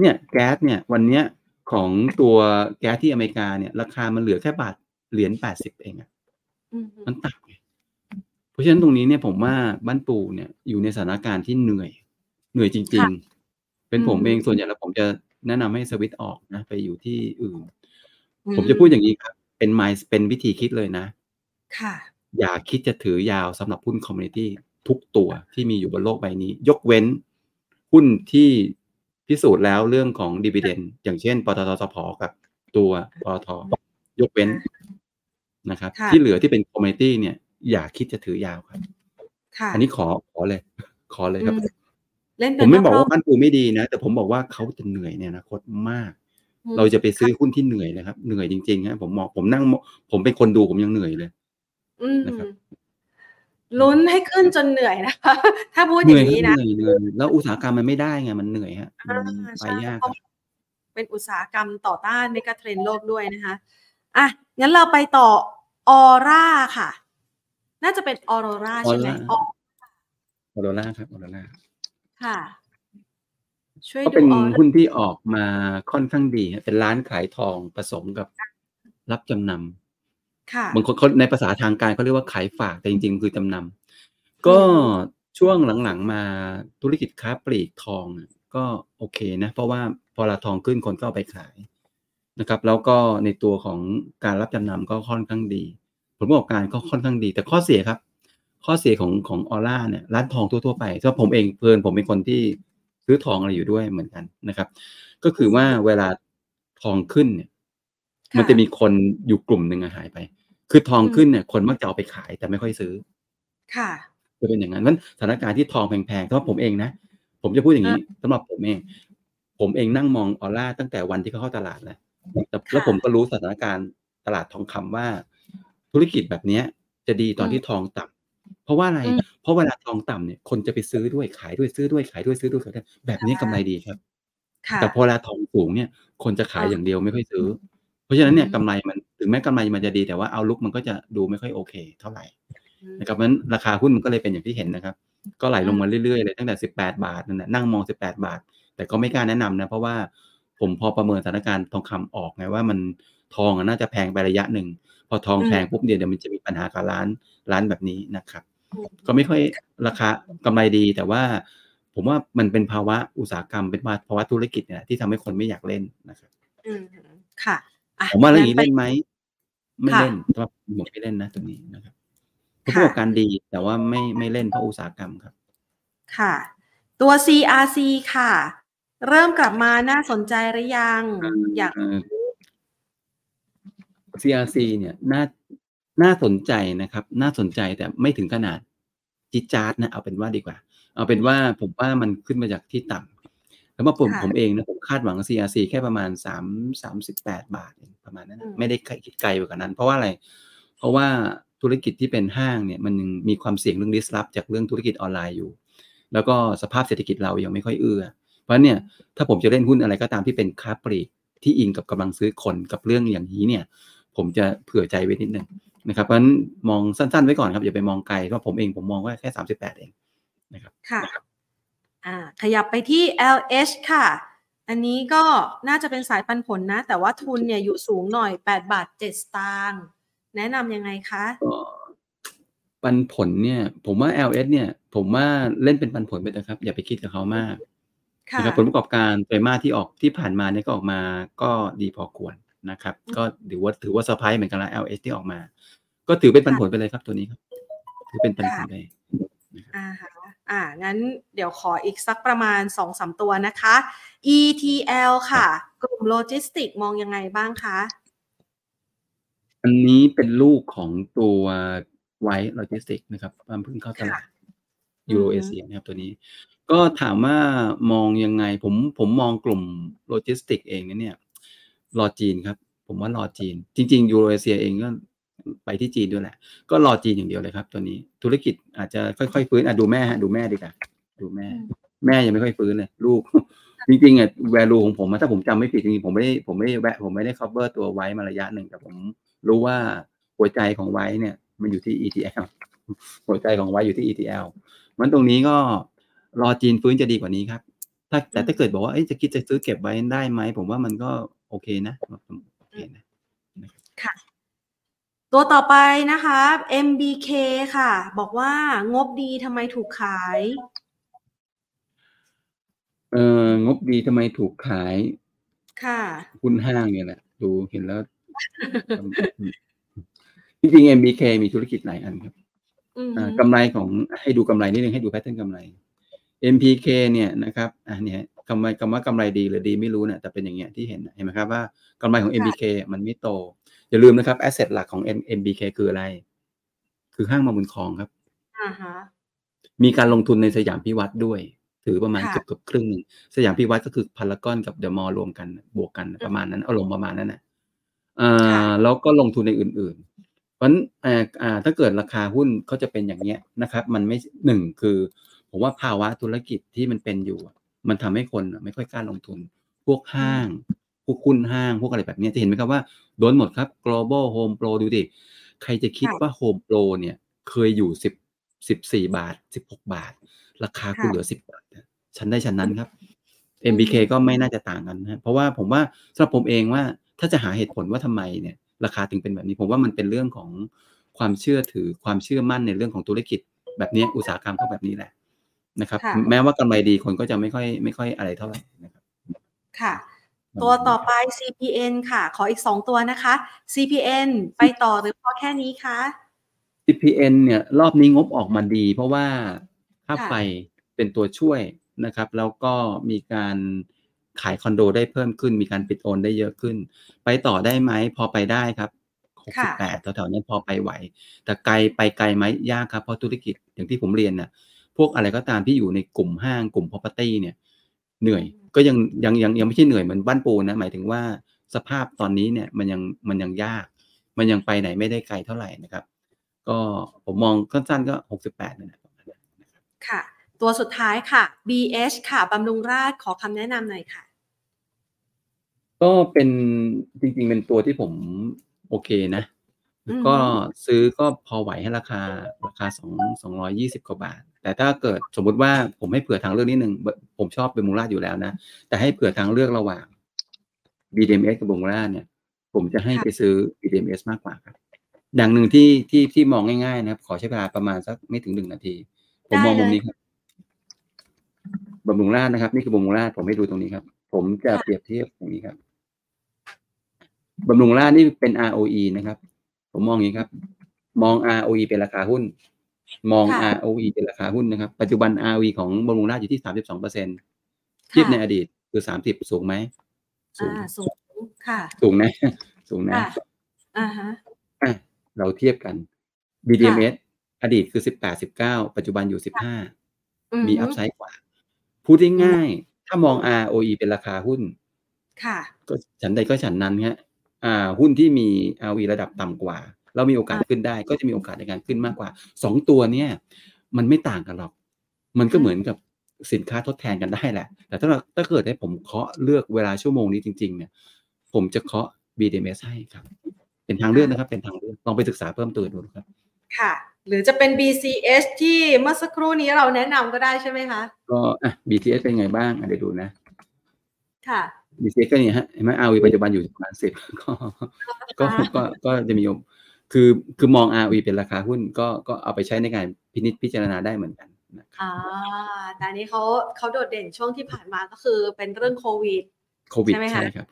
เนี่ยแก๊สเนี่ยวันเนี้ยของตัวแก๊สที่อเมริกาเนี่ย ราคามันเหลือแค่บาทเหรียญแปดสิบเองอะอือฮึมันต่ำไง เพราะฉะนั้นตรงนี้เนี่ยผมว่าบ้านปูเนี่ยอยู่ในสถานการณ์ที่เหนื่อย เหนื่อยจริง ๆ เป็นผมเองส่วนใหญ่แล้วผมจะแนะนำให้สวิตช์ออกนะ ไปอยู่ที่อื่น ผมจะพูดอย่างนี้ครับ เป็นไมซ์เป็นวิธีคิดเลยนะ ค่ะ อย่าคิดจะถือยาวสำหรับหุ้น commodity ทุกตัวที่มีอยู่บนโลกใบนี้ ยกเว้นหุ้นที่พิสูจน์แล้วเรื่องของ dividend อย่างเช่นปตทสผกับตัวปตทยกเว้นนะครับค่ะที่เหลือที่เป็น commodity เนี่ย อย่าคิดจะถือยาวครับค่ะอันนี้ขอขอเลย ขอเลยครับอืมเล่นผเป็นมไม่บอกรว่าบ้านปูไม่ดีนะ แต่ผมบอกว่าเขาจะเหนื่อยในอนาคตมากอืมเราจะไปซื้อหุ้นที่เหนื่อยนะครับ เหนื่อยจริงๆฮะผมมองผมนั่งมองผมเป็นคนดูผมยังเหนื่อยเลยอืมนะครับลุ้นให้ขึ้นจนเหนื่อยนะคะถ้าพูดอเหนื่ย่าอยงนี้ครันะบเหนื่อยเหนื่อยแล้วอุตสาหกรรมมันไม่ได้ไงมันเหนื่อยฮะมันอ่าไปใช่ยากเพราะครับเป็นอุตสาหกรรมต่อต้านเมกะเทรนด์โลกด้วยนะคะอะงั้นเราไปต่อออร่าค่ะ น่าจะเป็นออโรราใช่ไหม Aura ออออโรล่าครับออโรล่าค่ะ ช่วยก็ดูเป็นออร่าหุ้นที่ออกมาค่อนข้างดีฮะเป็นร้านขายทองผสมกับรับจำนำค่ะบางคนเขาในภาษาทางการเขาเรียกว่าขายฝากแต่จริง ๆ คือจำนำก็ช่วงหลังๆมาธุรกิจค้าปลีกทองอะก็โอเคนะ เพราะว่าพอราทองขึ้นคนก็เอาไปขายนะครับ แล้วก็ในตัวของการรับจำนำก็ค่อนข้างดี ผลประกอบการก็ค่อนข้างดี แต่ข้อเสียครับ ข้อเสียของของออร่าเนี่ยร้านทองทั่วๆไปเพราะผมเองเพลินผมเป็นคนที่ซื้อทองอะไรอยู่ด้วยเหมือนกันนะครับ ก็คือว่าเวลาทองขึ้นเนี่ยค่ะมันจะมีคนอยู่กลุ่มหนึ่งอะหายไป คือทองอืมขึ้นเนี่ย คนมักจะเอาไปขายแต่ไม่ค่อยซื้อ ค่ะจะเป็นอย่างนั้นนั้นสถานการณ์ที่ทองแพงๆสำหรับผมเองนะผมจะพูดอย่างนี้สำหรับผมเอง ผมเองนั่งมองออร่าตั้งแต่วันที่เขาเข้าตลาดแล้วแต่แล้วผมก็รู้สถานการณ์ตลาดทองคำว่า ธุรกิจแบบเนี้ย จะดีตอนที่ทองต่ำเพราะว่าอะไรอืมเพราะเวลาทองต่ำเนี่ยคนจะไปซื้อด้วยขายด้วยซื้อด้วยขายด้วยซื้อด้วยขายด้วยแบบนี้กำไรดีครับค่ะแต่พอเวลาทองสูงเนี่ย คนจะขายอ่าอย่างเดียวไม่ค่อยซื้อ เพราะฉะนั้นเนี่ยอืมกำไรมันถึงแม้กำไรมันจะดีแต่ว่าเอาลุกมันก็จะดูไม่ค่อยโอเค เท่าไหร่อืมนะครับเพราะฉะนั้นราคาหุ้นมันก็เลยเป็นอย่างที่เห็นนะครับ ก็ไหลลงมาเรื่อยๆเลยตั้งแต่ 18 บาทนั่นแหละนั่งมอง 18 บาท แต่ก็ไม่กล้าแนะนำนะ เพราะว่าผมพอประเมินสถานการณ์ทองคำออกไงว่ามันทองน่าจะแพงไประยะหนึ่ง พอทองแพงปุ๊บเดี๋ยวมันจะมีปัญหากับร้านร้านแบบนี้นะครับ ก็ไม่ค่อยราคากำไรดีแต่ว่า ผมว่ามันเป็นภาวะอุตสาหกรรมเป็นภาวะธุรกิจเนี่ยที่ทำให้คนไม่อยากเล่นนะครับอืมค่ะผมว่าเรื่องนี้เล่นไหมไม่เล่นสำหรับผมไม่เล่นนะตรงนี้นะครับผู้ประกอบการดีแต่ว่าไม่ไม่เล่นเพราะอุตสาหกรรมครับ ค่ะ ตัว CRC ค่ะ เริ่มกลับมาน่าสนใจหรือยัง อยาก CRC เนี่ยน่าน่าสนใจนะครับ น่าสนใจแต่ไม่ถึงขนาดจิจาร์ดนะเอาเป็นว่าดีกว่า เอาเป็นว่าผมว่ามันขึ้นมาจากที่ต่ำแล้วว่าผมผมเองนะผมคาดหวัง CRC แค่ประมาณสามสามสิบแปดบาทเองประมาณนั้นนะไม่ได้คิดไกลกว่านั้น เพราะว่าอะไร เพราะว่าธุรกิจที่เป็นห้างเนี่ยมันมีความเสี่ยงเรื่องดิสลอฟจากเรื่องธุรกิจออนไลน์อยู่ แล้วก็สภาพเศรษฐกิจเรายังไม่ค่อยเอื้อ เพราะเนี่ยถ้าผมจะเล่นหุ้นอะไรก็ตามที่เป็นค้าปลีกที่อิงกับกำลังซื้อคนกับเรื่องอย่างนี้เนี่ย ผมจะเผื่อใจไว้นิดนึงนะครับเพราะฉะนั้นมองสั้นๆไว้ก่อนครับอย่าไปมองไกลเพราะผมเองผมมองว่าแค่สามสิบแปดเองนะครับค่ะอ่าขยับไปที่ LH ค่ะ อันนี้ก็น่าจะเป็นสายปันผลนะ แต่ว่าทุนเนี่ยอยู่สูงหน่อยแปดบาทเจ็ดสตางค์แนะนำยังไงคะปันผลเนี่ย ผมว่า LS เนี่ย ผมว่าเล่นเป็นปันผลไปนะครับ อย่าไปคิดกับเขามากนะครับผลประกอบการไตรมาสที่ออกที่ผ่านมาเนี่ยก็ออกมาก็ดีพอควร นะครับ ก็ถือว่าถือว่าเซอร์ไพรส์เหมือนกันละ LS ที่ออกมา ก็ถือเป็นปันผลไปเลยครับตัวนี้ครับ ถือเป็นปันผลไปอ่าฮะอ่างั้นเดี๋ยวขออีกสักประมาณสองสามตัวนะคะ ETL ค่ะ กลุ่มโลจิสติกมองยังไงบ้างคะ อันนี้เป็นลูกของตัว WICE Logistics นะครับเพิ่งเข้าตลาดยูโรเอเชียนะครับตัวนี้ ก็ถามว่ามองยังไงผมผมมองกลุ่มโลจิสติกเองเนี่ย รอจีนครับ ผมว่ารอจีน จริงๆยูโรเอเชียเองก็ไปที่จีนด้วยแหละ ก็รอจีนอย่างเดียวเลยครับ ตัวนี้ธุรกิจอาจจะค่อยๆฟื้นอะดูแม่ฮะดูแม่ดีกว่าดูแม่ แม่ยังไม่ค่อยฟื้นเลยลูก จริงๆอะ value ของผมถ้าผมจำไม่ผิดจริงๆผมไม่ได้ผมไม่ได้แวะผมไม่ได้ cover ตัวไว้มาระยะหนึ่งแต่ผมรู้ว่าหัวใจของไว้เนี่ย มันอยู่ที่ ETL หัวใจของไว้อยู่ที่ ETL มันตรงนี้ก็รอจีนฟื้นจะดีกว่านี้ครับ ถ้าแต่ถ้าเกิดบอกว่าจะคิดจะซื้อเก็บไว้ได้ไหม ผมว่ามันก็โอเคนะโอเคนะค่ะ ตัวต่อไปนะคะ MBK ค่ะ บอกว่างบดีทำไมถูกขายเอองบดีทำไมถูกขาย ค่ะหุ้นห้างเนี่ยแหละ ดูเห็นแล้วจริงๆ MBK มีธุรกิจหลายอันครับกำไรของให้ดูกำไรนิดนึงให้ดูแพทเทิร์นกำไร MPK เนี่ยนะครับ อ่าเนี่ย คำว่าคำว่ากำไรดีหรือดีไม่รู้เนี่ยแต่เป็นอย่างเงี้ยที่เห็นเห็นไหมครับว่ากำไรของ MBK มันไม่โต อย่าลืมนะครับแอสเซทหลักของ MBK คืออะไร คือห้างมาบุญคลองครับอ่าฮะมีการลงทุนในสยามพิวัตรด้วย ถือประมาณเกือบเกือบครึ่งหนึ่งสยามพิวัตรก็คือพารากอนกับเดอะมอลล์รวมกันบวกกันประมาณนั้นเอาลงประมาณนั้นนะอ่าแล้วก็ลงทุนในอื่นๆ เพราะฉะนั้นอ่าถ้าเกิดราคาหุ้นเขาจะเป็นอย่างเงี้ยนะครับ มันไม่หนึ่งคือ ผมว่าภาวะธุรกิจที่มันเป็นอยู่ มันทำให้คนไม่ค่อยกล้าลงทุน พวกห้าง พวกคุณห้าง พวกอะไรแบบนี้จะเห็นไหมครับว่าโดนหมดครับ global home pro ดูดิ ใครจะคิดว่า home pro เนี่ยเคยอยู่สิบสิบสี่บาทสิบหกบาท ราคาคุณเหลือสิบบาทฉันได้ฉันนั้นครับ MBK ก็ไม่น่าจะต่างกันนะเพราะว่าผมว่าสำหรับผมเองว่าถ้าจะหาเหตุผลว่าทำไมเนี่ยราคาถึงเป็นแบบนี้ผมว่ามันเป็นเรื่องของความเชื่อถือความเชื่อมั่นในเรื่องของธุรกิจ แบบนี้อุตสาหกรรมก็แบบนี้แหละ นะครับ แม้ว่ากำไรดีคนก็จะไม่ค่อยไม่ค่อยอะไรเท่าไหร่นะครับค่ะ ตัวต่อไป CPN ค่ะ ขออีกสองตัวนะคะ CPN ไปต่อหรือพอแค่นี้คะ CPN เนี่ยรอบนี้งบออกมาดี เพราะว่าค่าไฟเป็นตัวช่วยนะครับ แล้วก็มีการขายคอนโดได้เพิ่มขึ้น มีการปิดโอนได้เยอะขึ้น ไปต่อได้ไหมพอไปได้ครับ68แถวๆนี้พอไปไหว แต่ไกลไปไกลไหมยากครับเพราะธุรกิจอย่างที่ผมเรียนน่ะ พวกอะไรก็ตามที่อยู่ในกลุ่มห้างกลุ่ม property เนี่ยเหนื่อยก็ยังยังยังยังไม่ใช่เหนื่อยเหมือนบ้านปูนะหมายถึงว่าสภาพตอนนี้เนี่ยมันยังมันยังยาก มันยังไปไหนไม่ได้ไกลเท่าไหร่นะครับ ก็ผมมองสั้นๆก็หกสิบแปดนี่แหละค่ะ ตัวสุดท้ายค่ะ BH ค่ะบำรุงราชขอคำแนะนำหน่อยค่ะ ก็เป็นจริงๆ เป็นตัวที่ผมโอเคนะ ก็ซื้อก็พอไหวให้ราคาราคาสองสองร้อยี่สิบกว่าบาท แต่ถ้าเกิดสมมุติว่าผมให้เผื่อทางเลือกนิดนึงผมชอบเบมูล่าอยู่แล้วนะ แต่ให้เผื่อทางเลือกระหว่าง BDMs กับเบมูล่าเนี่ย ผมจะให้ไปซื้อ BDMs มากกว่าครับอย่างหนึ่งที่ที่ที่มองง่ายๆนะครับ ขอใช้เวลาประมาณสักไม่ถึงหนึ่งนาที ผมมองมุมนี้ครับบำรุงราชนะครับ นี่คือบำรุงราชผมให้ดูตรงนี้ครับ ผมจะเปรียบเทียบตรงนี้ครับบำรุงราชนี่เป็น ROE นะครับ ผมมองอย่างนี้ครับ มอง ROE เป็นราคาหุ้น มอง ROE เป็นราคาหุ้นนะครับ ปัจจุบัน ROE ของบำรุงราชอยู่ที่สามสิบสองเปอร์เซ็นต์เทียบในอดีตคือสามสิบสูงไหมสูงสูงค่ะ สูงนะ สูงนะอ่าฮะอะเราเทียบกัน BDMs อดีตคือสิบแปดสิบเก้าปัจจุบันอยู่สิบห้ามีอัพไซด์กว่า พูดง่ายๆถ้ามอง ROE เป็นราคาหุ้น ค่ะ ก็ฉันใดก็ฉันนั้นฮะอ่า หุ้นที่มี ROE ระดับต่ำกว่า เรามีโอกาสขึ้นได้ ก็จะมีโอกาสในการขึ้นมากกว่าสองตัวเนี่ย มันไม่ต่างกันหรอก มันก็เหมือนกับสินค้าทดแทนกันได้แหละ แต่ถ้าเราถ้าเกิดให้ผมเคาะเลือกเวลาชั่วโมงนี้จริง ๆ เนี่ย ผมจะเคาะ BDMs ให้ครับ เป็นทางเลือกนะครับ เป็นทางเลือกลองไปศึกษาเพิ่มเติมดูครับ ค่ะ หรือจะเป็น BCS ที่เมื่อสักครู่นี้เราแนะนำก็ได้ใช่ไหมคะก็อะ BTS เป็นไงบ้างอะเดี๋ยวดูนะ ค่ะ BTS ก็เนี่ยฮะเห็นไหม ROE ปัจจุบันอยู่ประมาณสิบก็ก็ก็ก็จะมี คือคือมอง ROE เป็นราคาหุ้นก็ก็เอาไปใช้ในการพินิจพิจารณาได้เหมือนกันนะครับอ่าแต่อันนี้เขาเขาโดดเด่นช่วงที่ผ่านมาก็คือเป็นเรื่องโควิดโควิดใช่ไหมคะใช่ครับ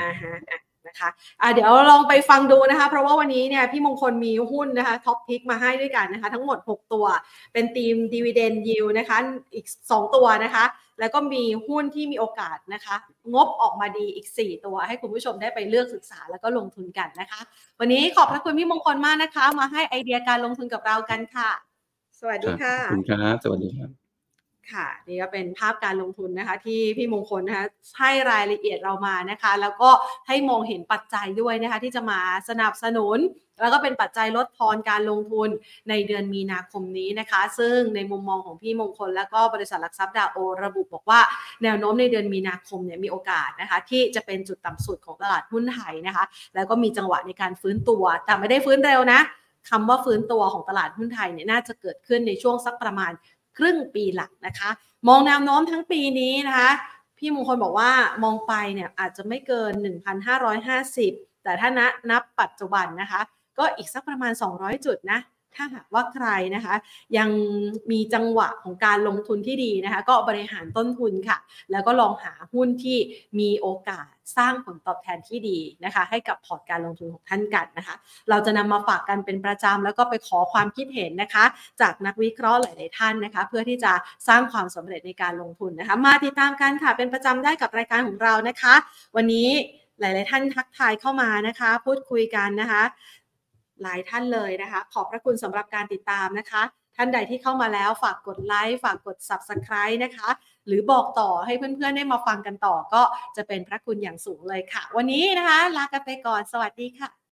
อ่าฮะอะ นะคะอ่าเดี๋ยวลองไปฟังดูนะคะ เพราะว่าวันนี้เนี่ยพี่มงคลมีหุ้นนะคะ top pick มาให้ด้วยกันนะคะ ทั้งหมด 6 ตัว เป็น theme dividend yield นะคะ อีก 2 ตัวนะคะ แล้วก็มีหุ้นที่มีโอกาสนะคะ งบออกมาดีอีก 4 ตัว ให้คุณผู้ชมได้ไปเลือกศึกษาแล้วก็ลงทุนกันนะคะ วันนี้ขอบพระคุณพี่มงคลมากนะคะ มาให้ไอเดียการลงทุนกับเรากันค่ะ สวัสดีค่ะขอบคุณครับสวัสดีครับ ค่ะนี่ก็เป็นภาพการลงทุนนะคะ ที่พี่มงคลนะคะให้รายละเอียดเรามานะคะ แล้วก็ให้มองเห็นปัจจัยด้วยนะคะ ที่จะมาสนับสนุน แล้วก็เป็นปัจจัยลดทอนการลงทุนในเดือนมีนาคมนี้นะคะ ซึ่งในมุมมองของพี่มงคล แล้วก็บริษัทหลักทรัพย์ดาโอ ระบุบอกว่าแนวโน้มในเดือนมีนาคมเนี่ยมีโอกาสนะคะ ที่จะเป็นจุดต่ำสุดของตลาดหุ้นไทยนะคะ แล้วก็มีจังหวะในการฟื้นตัว แต่ไม่ได้ฟื้นเร็วนะคำว่าฟื้นตัวของตลาดหุ้นไทยเนี่ยน่าจะเกิดขึ้นในช่วงสักประมาณ ครึ่งปีหลังนะคะ มองแนวโน้มทั้งปีนี้นะคะ พี่มงคลบอกว่ามองไปเนี่ยอาจจะไม่เกิน 1,550 แต่ถ้านะนับปัจจุบันนะคะ ก็อีกสักประมาณ 200 จุดนะ ถ้าหากว่าใครนะคะ ยังมีจังหวะของการลงทุนที่ดีนะคะ ก็บริหารต้นทุนค่ะ แล้วก็ลองหาหุ้นที่มีโอกาสสร้างผลตอบแทนที่ดีนะคะ ให้กับพอร์ตการลงทุนของท่านกันนะคะ เราจะนำมาฝากกันเป็นประจำแล้วก็ไปขอความคิดเห็นนะคะ จากนักวิเคราะห์หลาย ๆ ท่านนะคะ เพื่อที่จะสร้างความสำเร็จในการลงทุนนะคะ มาติดตามกันค่ะเป็นประจำได้กับรายการของเรานะคะ วันนี้หลาย ๆ ท่านทักทายเข้ามานะคะ พูดคุยกันนะคะ หลายท่านเลยนะคะ ขอบพระคุณสำหรับการติดตามนะคะ ท่านใดที่เข้ามาแล้วฝากกดไลค์ฝากกด Subscribe นะคะ หรือบอกต่อให้เพื่อนๆได้มาฟังกันต่อก็จะเป็นพระคุณอย่างสูงเลยค่ะ วันนี้นะคะ ลากันไปก่อนสวัสดีค่ะ